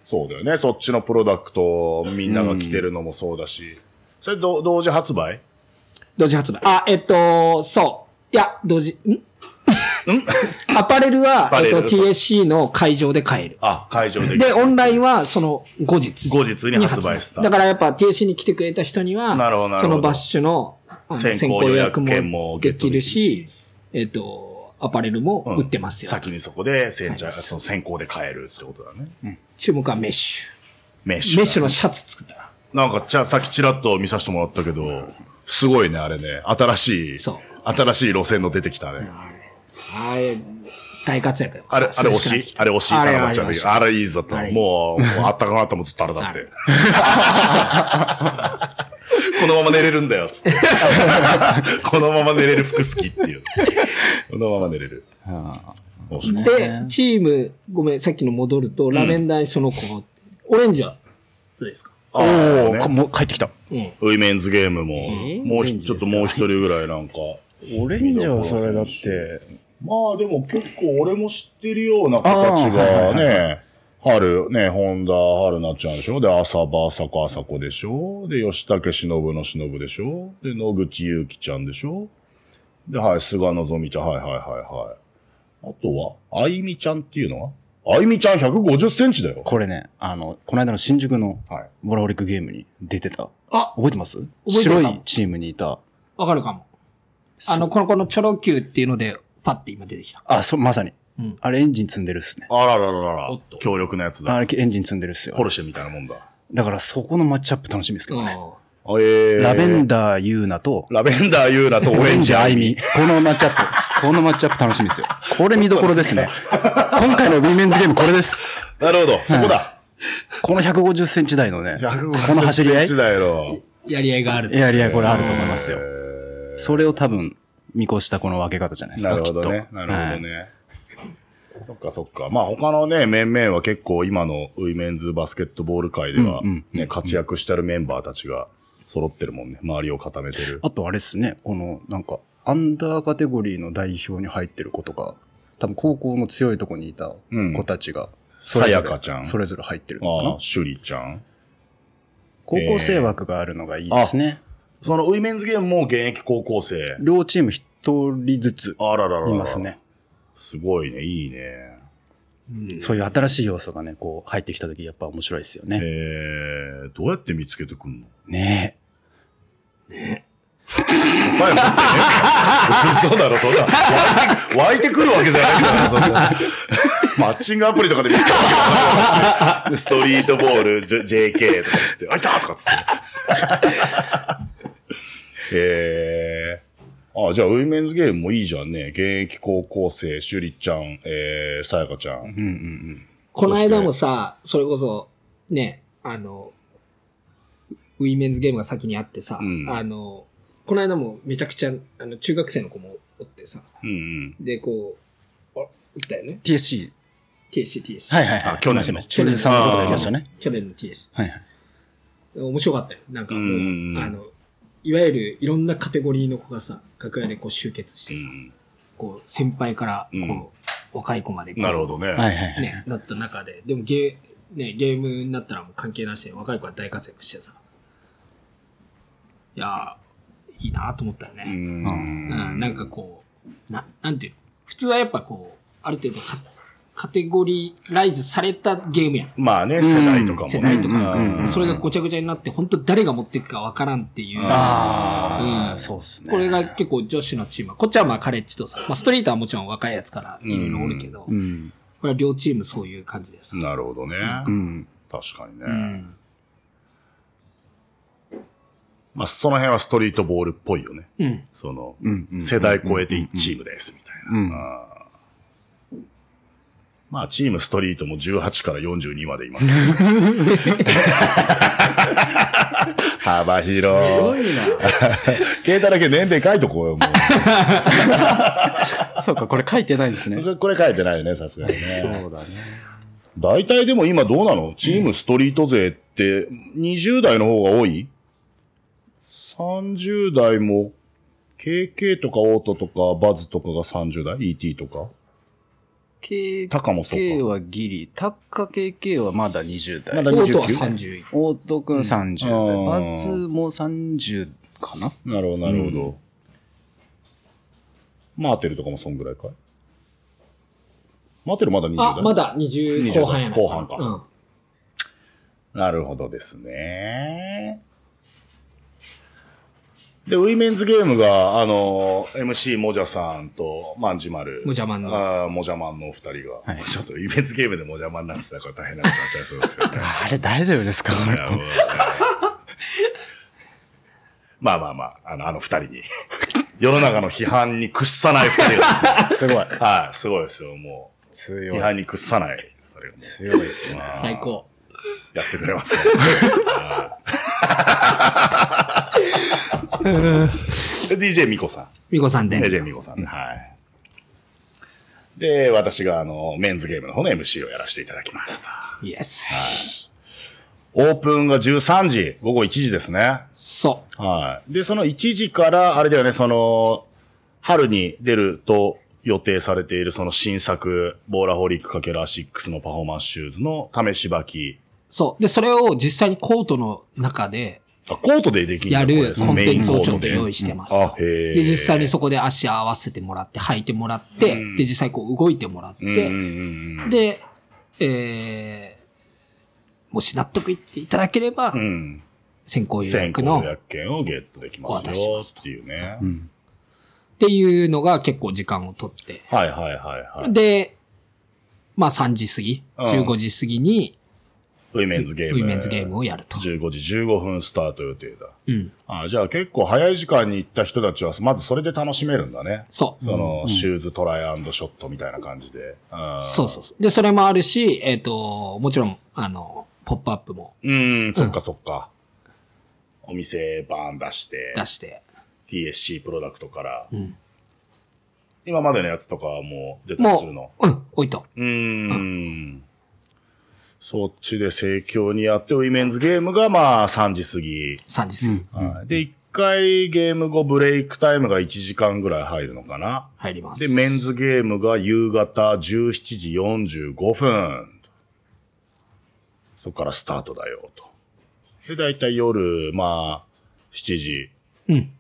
そうだよね。そっちのプロダクト、みんなが着てるのもそうだし。それど同時発売？同時発売。あ、えっと、そう。いや、同時、ん？アパレルは、えっと、TSC の会場で買える。あ、会場で。で、オンラインはその後日。後日に発売しただからやっぱ TSC に来てくれた人には、なるほどなるほどそのバッシュの先行予約券もできるしし、えっと、アパレルも売ってますよ。先にそこで先着、その先行で買えるってことだね。注目はメッシメッシュ。ュ。メッシュのシャツ作ったら。なんか、じゃあさっきちらっと見させてもらったけど、すごいね、あれね。新しい、そう新しい路線の出てきたね。あれ、大活躍よ。あれ、あれ惜しい？あれ惜しいあれかなっちゃんだけどあれいいぞともう、もうあったかなったもんずっとあれだって。このまま寝れるんだよ、つって。このまま寝れる服好きっていう。このまま寝れる。で、チーム、ごめん、さっきの戻ると、ラベンダーにその子、オレンジは、どうですか？あーねかもう帰ってきた。うん。ウィメンズゲームも、もうちょっともう一人ぐらいなんか。オレンジはそれだって、まあでも結構俺も知ってるような子たちがね、春、ね、本田春菜ちゃんでしょ？で、浅場朝子朝子でしょ？で、吉武忍の忍でしょ？で、野口祐希ちゃんでしょ？で、はい、菅のぞみちゃん、はいはいはいはい。あとは、あいみちゃんっていうのは？あいみちゃん150センチだよ。これね、あの、この間の新宿のはい。ボラオリックゲームに出てた。あ、覚えてます？白いチームにいた。わかるかも。あの、この子のチョロ Q っていうので、パッて今出てきた。あ、そ、まさに。うんあれエンジン積んでるっすね。あらららららおっと、強力なやつだ。あれエンジン積んでるっすよポ。ルシェみたいなもんだ。だからそこのマッチアップ楽しみですけどね。えー、ラベンダーユーナと、ラベンダーユーナとオオレンジジアイミ。このマッチアップ。このマッチアップ楽しみですよ。これ見どころですね。今回のウィメンズゲームこれです。なるほど、そこだ。この150センチ台のね、この走り合いだよ。やり合いがあると。いやいや、これあると思いますよ。えそれを多分、見越したこの分け方じゃないですか、きっと。るほどね。なるほどはいね。そっかそっか。まあ他のね、面々は結構今のウィメンズバスケットボール界ではうんうんね、活躍してるメンバーたちが揃ってるもんね。周りを固めてる。あとあれですね、この、なんか、アンダーカテゴリーの代表に入ってる子とか、多分高校の強いとこにいた子たちが、さやかちゃんそれぞれ入ってるのかなああ、シュリちゃん。高校生枠があるのがいいですね。そのウィメンズゲームも現役高校生。両チーム一人ずつあらららら。いますね。。すごいね、いいね。そういう新しい要素がね、こう入ってきた時やっぱ面白いですよえね。ー、どうやって見つけてくんの？ね答え持ってね。嘘だろ、そんな。湧いて、くるわけじゃないから、そんな。マッチングアプリとかで見つけたわけストリートボール、J- JK とかつって、あいたとかつって。えー。あ、じゃあ、ウィメンズゲームもいいじゃんね。現役高校生、シュリちゃん、えー、さやかちゃん。うんうんうん。この間もさ、それこそ、ね、あの、ウィメンズゲームが先にあってさ、うんあの、この間もめちゃくちゃ、あの、中学生の子もおってさ、うんうん。で、こう、あ、打ったよね TSC。?TSC、TSC。はいはいはい。あ去年のいました去年のことが言いましたね。去年の TSC。はいはい。面白かったよ。なんかもう、うんあの、いわゆるいろんなカテゴリーの子がさ、楽屋でこう集結してさ、こう、先輩から、こう、うん若い子までこうなるほどね。はいはいはい。ね、なった中で、でもゲー、ね、ゲームになったらもう関係なしで若い子は大活躍してさ。いやー、いいなと思ったようね。ん。うん、なんかこう、な、なんていうの？普通はやっぱこう、ある程度カカテゴリーライズされたゲームやん。まあね、世代とかもね。世代とか、うんそれがごちゃごちゃになって、本当誰が持っていくかわからんっていう。ああ、うんそうっすね。これが結構女子のチームは、こっちはまあカレッジとさ、まあストリートはもちろん若いやつからいろいろおるけど、うん。これは両チームそういう感じです。なるほどね。うん。確かにね。うん。まあ、その辺はストリートボールっぽいよね。うん。その、うんうん世代超えて1チームです、みたいな。うんまあ、チームストリートも18から42までいます。幅広。すごいな。携帯だけ年齢書いとこうよ、も そうか、これ書いてないですね。う。これ書いてないよね、さすがにね。そうだね。大体でも今どうなの？チームストリート勢って20代の方が多い ?30 代も KK とかオートとかバズとかが30代 ?ET とか？KK タカもそうかはギリ。タッカ KK はまだ20代。まだオートは29 30。オートくん30代。うんバズも30かな？なるほど、なるほど。マーテルとかもそんぐらいかい？マーテルまだ20代あ、まだ20後半やな。後半かうん。なるほどですね。で、ウィメンズゲームが、あの、MC もじゃさんと、まんじまる。もじゃまんのあーもじゃまんのお二人が。ちょっとウィメンズゲームでもじゃまんなんてたら大変なことになっちゃいそうですよね。あれ大丈夫ですか？まあまあまあ、あの、あの二人に。世の中の批判に屈さない二人がですね。すごい。はい、すごいですよ、もう。強い。批判に屈さない二人がね強いですね。最高。やってくれますから。で DJ ミコさん。みこさんで。DJ ミコさんね。はい。で、私があの、メンズゲームの方の MC をやらせていただきました。イエス。オープンが13時、午後1時ですね。そはい。で、その1時から、あれだよね、その、春に出ると予定されているその新作、ボーラホリック×アシックスのパフォーマンスシューズの試し履き。う。そう。で、それを実際にコートの中であ、コートでできるやるコンテンツをちょっと用意してますと。あ、へで、実際にそこで足合わせてもらって、履いてもらって、で、実際こう動いてもらって、うんうんうんで、えー、もし納得いっていただければ、うん。うん。先行予先行約の予約券をゲットできますよっていうね。っていうのが結構時間をとって、はいはいはいはい。で、まあ3時過ぎ、うん15時過ぎに、ウィメンズゲーム。ウィメンズゲームをやると。15時15分スタート予定だ。うん。あじゃあ結構早い時間に行った人たちは、まずそれで楽しめるんだね。そう。その、シューズトライアンドショットみたいな感じで。あーそうそうそう。で、それもあるし、えっ、と、もちろん、あの、ポップアップもうーん、そっかそっか。お店バーン出して、出して、TSC プロダクトから、ん今までのやつとかはもう出たりするの？も。う、うん、置いと。うーん。そっちで盛況にやって、ウィメンズゲームがまあ3時過ぎ。3時過ぎ、はいで、1回ゲーム後ブレイクタイムが1時間ぐらい入るのかな。入ります。で、メンズゲームが夕方17時45分。そこからスタートだよ、と。で、だいたい夜、まあ、7時。うん。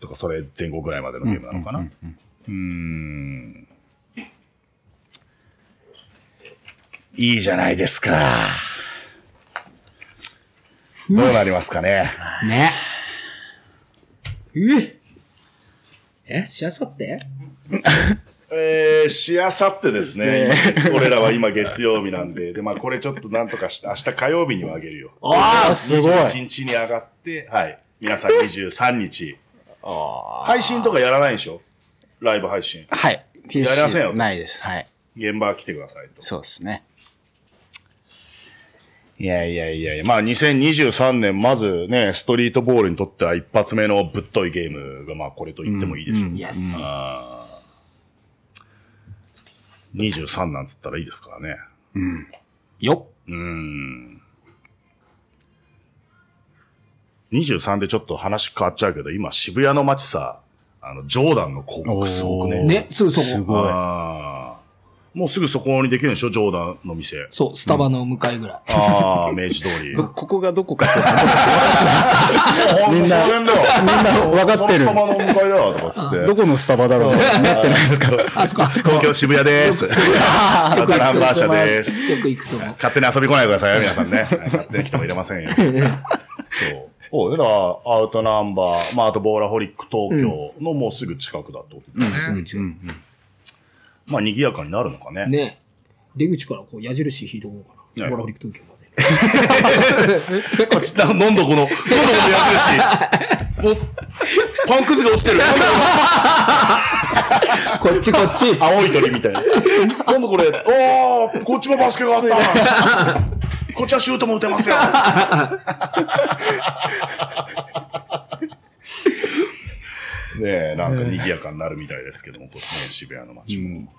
とか、それ前後ぐらいまでのゲームなのかな。うーん。いいじゃないですか。どうなりますかね。ね。ええしあさって？えー、しあさってですね。俺らは今月曜日なんで。で、まあこれちょっとなんとかして、明日火曜日にはあげるよ。ああ、すごい。21日に上がって、はい。皆さん23日。配信とかやらないでしょ？ライブ配信。はい。やりませんよないです。はい。現場来てくださいと。そうですね。いやいやいやいや、まあ2023年、まずね、ストリートボールにとっては一発目のぶっといゲームが、まあこれと言ってもいいでしょう。イエス。23なんつったらいいですからね。よっ。うーん。23でちょっと話変わっちゃうけど、今渋谷の街さ、あの、ジョーダンの広告すごくね。ね、すぐそこ。あーもうすぐそこにできるんでしょ？ジョーダンの店。そう、スタバの向かいぐらい。ああ、明治通り。ど、ここがどこかって。みんな、みんな、分かってるスタバの向かいだわ、とかつって。どこのスタバだろうってなってないですか？あそこ、あそこ。東京渋谷です。よくま行くとたナンバー車です。よく行くと思う。勝手に遊び来ないでくださいよ、皆さんね。勝手に来ても入れませんよ。そう。そう。だから、アウトナンバー、まあ、あとボーラホリック東京のもうすぐ近くだってことだね。すぐ近いまあ、賑やかになるのかね。ね。出口からこう矢印引いとこうかな。はいボラフリック東京まで。こっち、な飲んどこの、飲んどこのやつるし。もう、パンくずが落ちてる。こっちこっち。青い鳥みたいな。なんだこれ、おー、こっちもバスケがあった。こっちはシュートも打てますよ。ねえ、なんか賑やかになるみたいですけども、こっちね、渋谷の街も。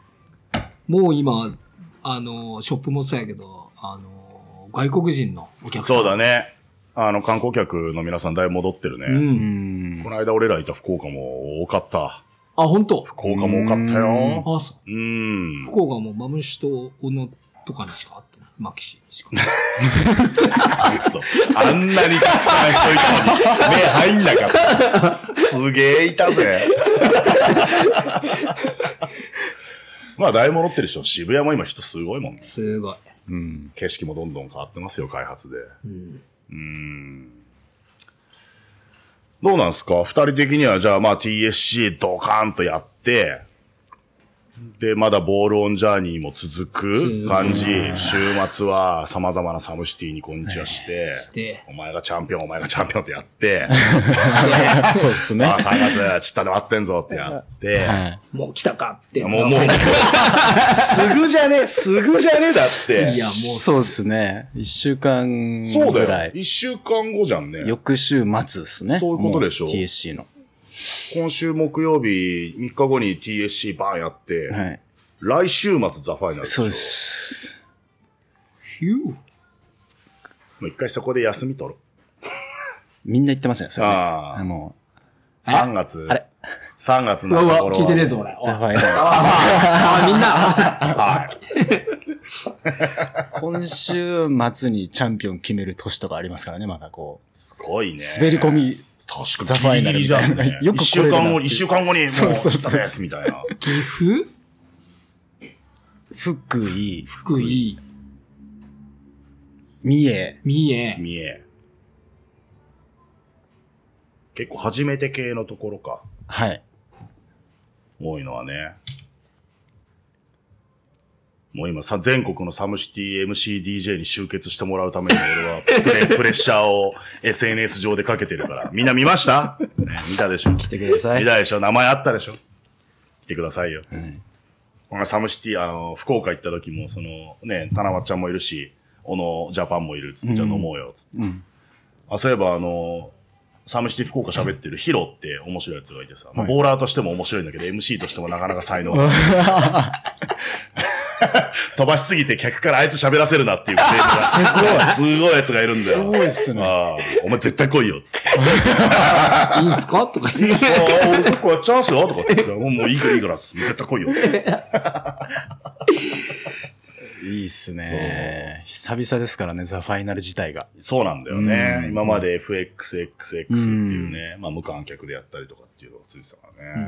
もう今、あの、ショップもそうやけど、あの、外国人のお客さん。そうだね。あの、観光客の皆さんだいぶ戻ってるね。うん。うん。この間俺らいた福岡も多かった。あ、本当？福岡も多かったよ。あ、そう。うん。福岡もマムシと小野とかにしか。マキシにしか。そうあんなにたくさん人いたのに、目入んなかった。すげえいたぜ。まあ、だいぶ戻ってるでしょ。渋谷も今人すごいもんね。すごい。うん。景色もどんどん変わってますよ、開発で。うん。うん。どうなんですか？二人的には、じゃあまあ TSC ドカーンとやって、で、まだボールオンジャーニーも続く感じ。週末は様々なサムシティにこんにちはして、してお前がチャンピオン、お前がチャンピオンってやって、そうっすね。ああ、3月、ちったで待ってんぞってやって、はい。もう来たかって。もう、もう、すぐじゃねすぐじゃねだって。いや、もう、そうっすね。一週間そうぐらい。だよ。一週間後じゃんね。翌週末ですね。そういうことでしょも TSC の。今週木曜日、3日後に TSC バーンやって、はい。来週末ザ・ファイナルしょそうで。す。ヒュー。もう一回そこで休み取ろ みんな言ってますね、それね。あーあの、う。3月。あれ ?3 月うわうわ、の頃は聞いてねえぞ、俺。ザ・ファイナル。あ、みんな。はい。今週末にチャンピオン決める年とかありますからね、まだこう。すごいね。滑り込み、確かザファイナル。よく一週間後に、一週間後に、もう、そうそうそうみたいな。岐阜？福井、福井、三重、三重。見え。結構初めて系のところか。はい。多いのはね。もう今さ、全国のサムシティ MCDJ に集結してもらうために俺はプレ、プレッシャーを SNS 上でかけてるから。みんな見ました、ね、見たでしょ？来てください。見たでしょ？名前あったでしょ？来てくださいよ。うんこのサムシティ、あの、福岡行った時も、その、ね、田中ちゃんもいるし、小野ジャパンもいるっつって、じゃあ飲もうよ、つって。うん。あ、そういえばあの、サムシティ福岡喋ってるヒロって面白いやつがいてさ、まあはいボーラーとしても面白いんだけど、MC としてもなかなか才能がない。飛ばしすぎて客からあいつ喋らせるなっていう。すごい。すごいやつがいるんだよ。すごいっすねああお前絶対来いよ、つって。いいんすか？とか言って。俺結構やっちゃいますよ、とかってもういいからいいから、絶対来いよ。いいっすね。久々ですからね、ザ・ファイナル自体が。そうなんだよね。うん今まで FXXX っていうね、まあ無観客でやったりとかっていうのがついてたからね。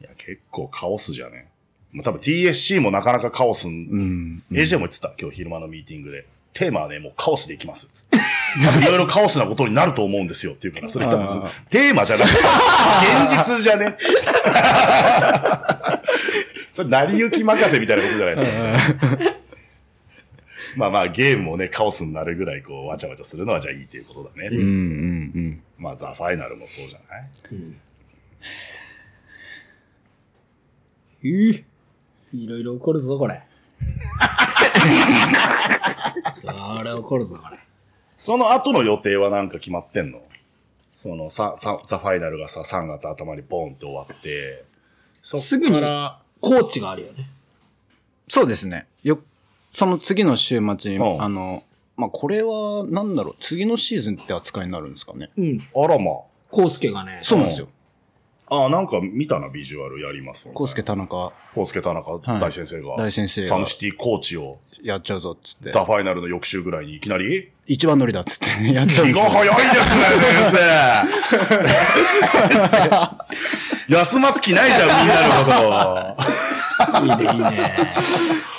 いや、結構カオスじゃね。もう多分 TSC もなかなかカオス、うん。AJ も言ってた、今日昼間のミーティングで。テーマはね、もうカオスでいきます。つって。いろいろカオスなことになると思うんですよっていうから、それ多分あテーマじゃなくて、現実じゃね？それ、成り行き任せみたいなことじゃないですか。まあまあ、ゲームもね、カオスになるぐらい、こう、わちゃわちゃするのはじゃあいいっていうことだね。うんうんうん。まあ、ザ・ファイナルもそうじゃない？ういいろいろ起こるぞ、これ。これ起こるぞ、これ。その後の予定はなんか決まってんの？そのさ、さ、ザ・ファイナルがさ、3月頭にボンって終わって、そっすぐにから、コーチがあるよね。そうですね。よ、その次の週末に、うんあの、まあ、これは、なんだろう、次のシーズンって扱いになるんですかね。うん。あらまコウスケがね。そうなんですよ。あ。あ、なんか見たな、ビジュアルやります、ね。コウスケ田中コウスケ田中はい大先生が、大先生がサムシティコーチを、やっちゃうぞっつって。ザ・ファイナルの翌週ぐらいにいきなり、一番乗りだっつってね、やっちゃうん気がですよ。早いですね、先生。休ます気ないじゃん、みんなのこと。いいね、いいね。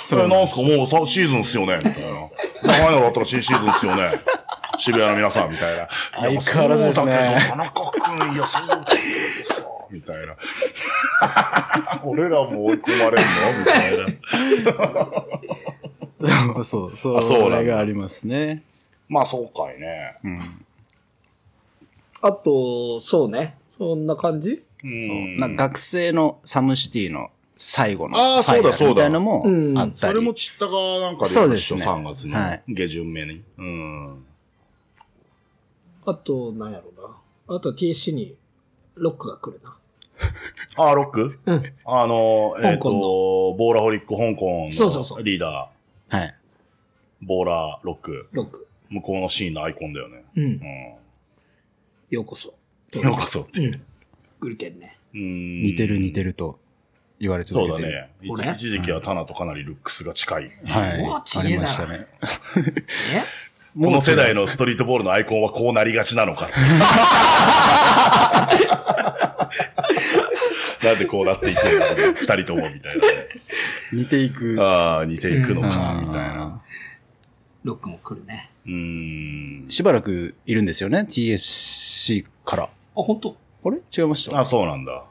それなんすか？もうさシーズンっすよねみたいな。ザ・ファイナルあったら新シーズンっすよね。渋谷の皆さん、みたいな。相変わらずですねだけど、田中君、いや、そうだけどさ、みたいな。俺らも追い込まれんのみたいな。そう、そう、それがありますね。まあ、そうかいね。うん。あと、そうね。そんな感じうん。なんか学生のサムシティの最後のあーそうだそうだファイナルみたいなのもうんあったり。それもちったかなんかでそうですね3月のはい下旬目に。うん。あと、なんやろうな。あと TC にロックが来るな。あ、ロック？うん。あの、えっ、香港と、ボーラホリック香港そうそうそうのリーダはい。ー、ボーラーロック。ロック。向こうのシーンのアイコンだよね。うん。うん。ようこそ。ようこそって。うん。グルケンね。うん似てる似てると言われ続けてる。そうだね。俺一一時期はタナとかなりルックスが近いっていう。はい。ありましたね。え？この世代のストリートボールのアイコンはこうなりがちなのか。なんでこうなっていくんだろう二人ともみたいなね。似ていく。ああ、似ていくのか、うんみたいな。ロックも来るね。うーん。しばらくいるんですよね、TSC から。あ、本当？あれ？違いました？あ、そうなんだ。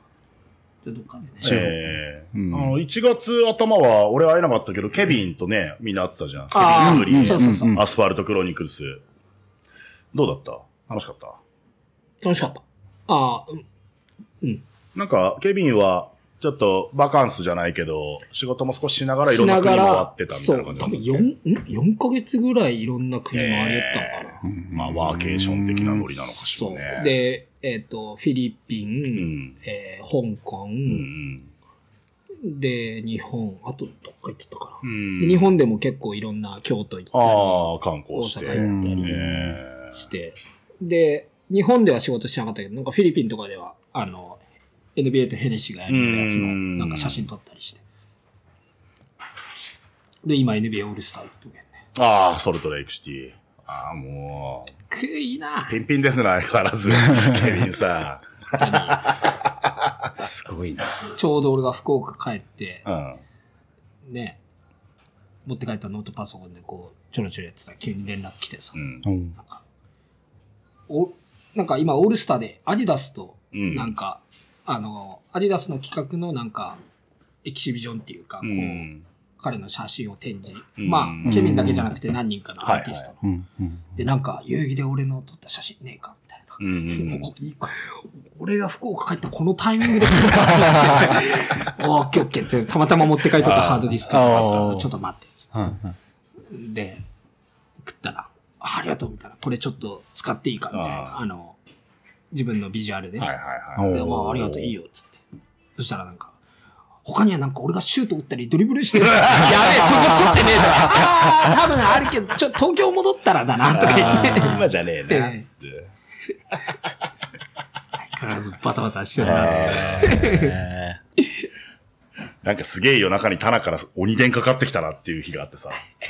じゃあどっかでね。ええうんあの、1月頭は俺会えなかったけど、ケビンとね、みんな会ってたじゃん。ケビあーン・グリーそうそうそう。うんアスファルト・クロニクルス。どうだった？楽しかった？楽しかった。ああ、うんなんか、ケビンは、ちょっと、バカンスじゃないけど、仕事も少ししながらいろんな国回らってたみたそ、いうな感じ多分だった4、ん ?4 ヶ月ぐらいいろんな国回ったのかな。まあ、ワーケーション的なノリなのかしらそうね。。で、えっ、と、フィリピン、うん。えー香港、うんで、日本、あとどっか行ってたかな。うん。で日本でも結構いろんな京都行ったり、ああ、観大光して。阪行ったりええして、で、日本では仕事しなかったけど、なんかフィリピンとかでは、あの、NBA とヘネシーがやるやつの、うんなんか写真撮ったりして。で、今 NBA オールスター行っとけんね。ああ、ソルトレイクシティ。ああ、もう、くいいなピンピンですね、相変わらず。ケビンさすごいな。ちょうど俺が福岡帰って、ん。うん。ね、持って帰ったノートパソコンでこう、ちょろちょろやってたら急に連絡来てさ、うん。うんなんか、お、なんか今オールスターでアディダスと、うんなんか、あの、アディダスの企画のなんか、エキシビジョンっていうか、こう、うん。彼の写真を展示。うんまあ、ケビンだけじゃなくて何人かのアーティストの。で、なんか、遊戯で俺の撮った写真ねえかみたいな。俺が福岡帰ったこのタイミングで来るかって。オッケーオッケーって、たまたま持って帰っとったハードディスクがあったあーからちょっと待って、つって。うんうんで、食ったら、あありがとうみたいな。これちょっと使っていいかみたいな。ああの、自分のビジュアルで。はいはいはい。で、まあ、ありがとう、いいよ、つって。そしたらなんか、他にはなんか俺がシュート打ったりドリブルしてる。やべえ、そこ取ってねえだろ。ああ、多分あるけど、ちょ、東京戻ったらだな、とか言って。今じゃねえな。ええつって相変わらずバタバタしてるな。えなんかすげえ夜中に棚から鬼電かかってきたなっていう日があってさ。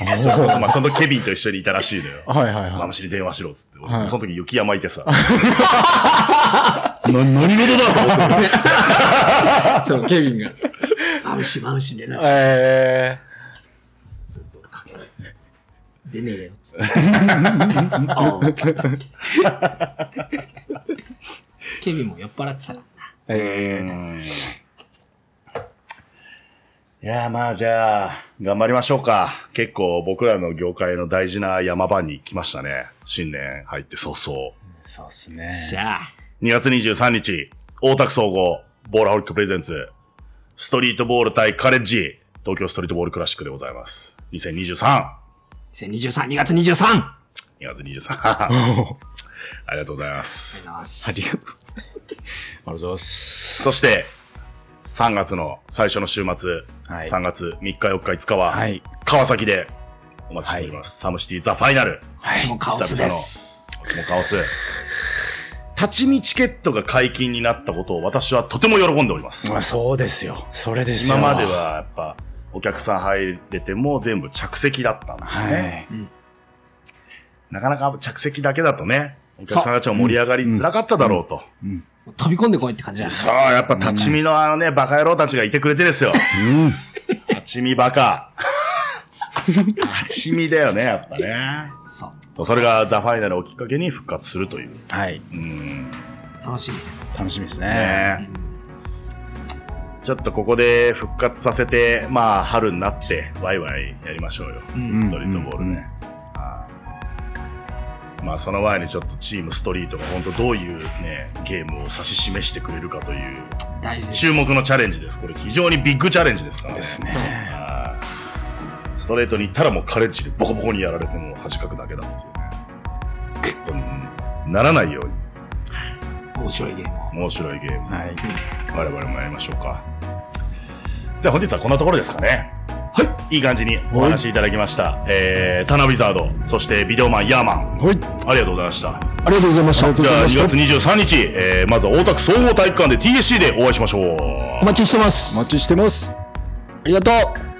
まあそのケビンと一緒にいたらしいのよ。ー はいはいはマムシに電話しろっつって。俺はいその時雪山いてさ。い。な、何事だと思って。そう、ケビンが。マムシ、マムシ連絡えずっと俺かけて。出ねえよ、つって。ああ、つって。ケビンも酔っ払ってたからな。ー、えうんいやーまあじゃあ、頑張りましょうか。結構僕らの業界の大事な山場に来ましたね。新年入って早々。ー、そうっすね。じゃあ、2月23日、大田区総合、ボールホリックプレゼンツ、ストリートボール対カレッジ、東京ストリートボールクラシックでございます。2023、2023、2月 23! ありがとう2月23。ありがとうございます。ございます。ありがとうございます。ありがとうございます。そして、3月の最初の週末、はい3月3日4日5日は、はい川崎でお待ちしております。サムシティザファイナル。私もカオスです。もうカオス。立ち見チケットが解禁になったことを私はとても喜んでおります。まあそうですよ。それですよ。今まではやっぱお客さん入れても全部着席だったんだよはね。い。なかなか着席だけだとね、お客さんたちも盛り上がりづらかっただろうと。飛び込んでこいって感じだね。そう、やっぱ立ち見のあのね、バカ野郎たちがいてくれてですよ。立ち見バカ。立ち見だよね、やっぱね。そう。それがザ・ファイナルをきっかけに復活するという。はい。うん。楽しみ。楽しみですね。ねちょっとここで復活させて、まあ、春になって、ワイワイやりましょうよ。んストリートボールね。まあ、その前にちょっとチームストリートが本当どういうね、ゲームを指し示してくれるかという、大事。注目のチャレンジです。これ非常にビッグチャレンジですからね。ですね。ストレートに行ったらもうカレッジでボコボコにやられても恥かくだけだっていうね。ならないように。面白いゲームを。面白いゲーム。はい。我々もやりましょうか。じゃあ本日はこんなところですかね。はい。いい感じにお話しいただきました。えー、タナウィザード、そしてビデオマンヤーマン。はい。ありがとうございました。ありがとうございました。ありがとうじゃあ2ございま月した。23日、えー、まずは大田区総合体育館で TSC でお会いしましょう。お待ちしてます。お待ちしてます。ありがとう。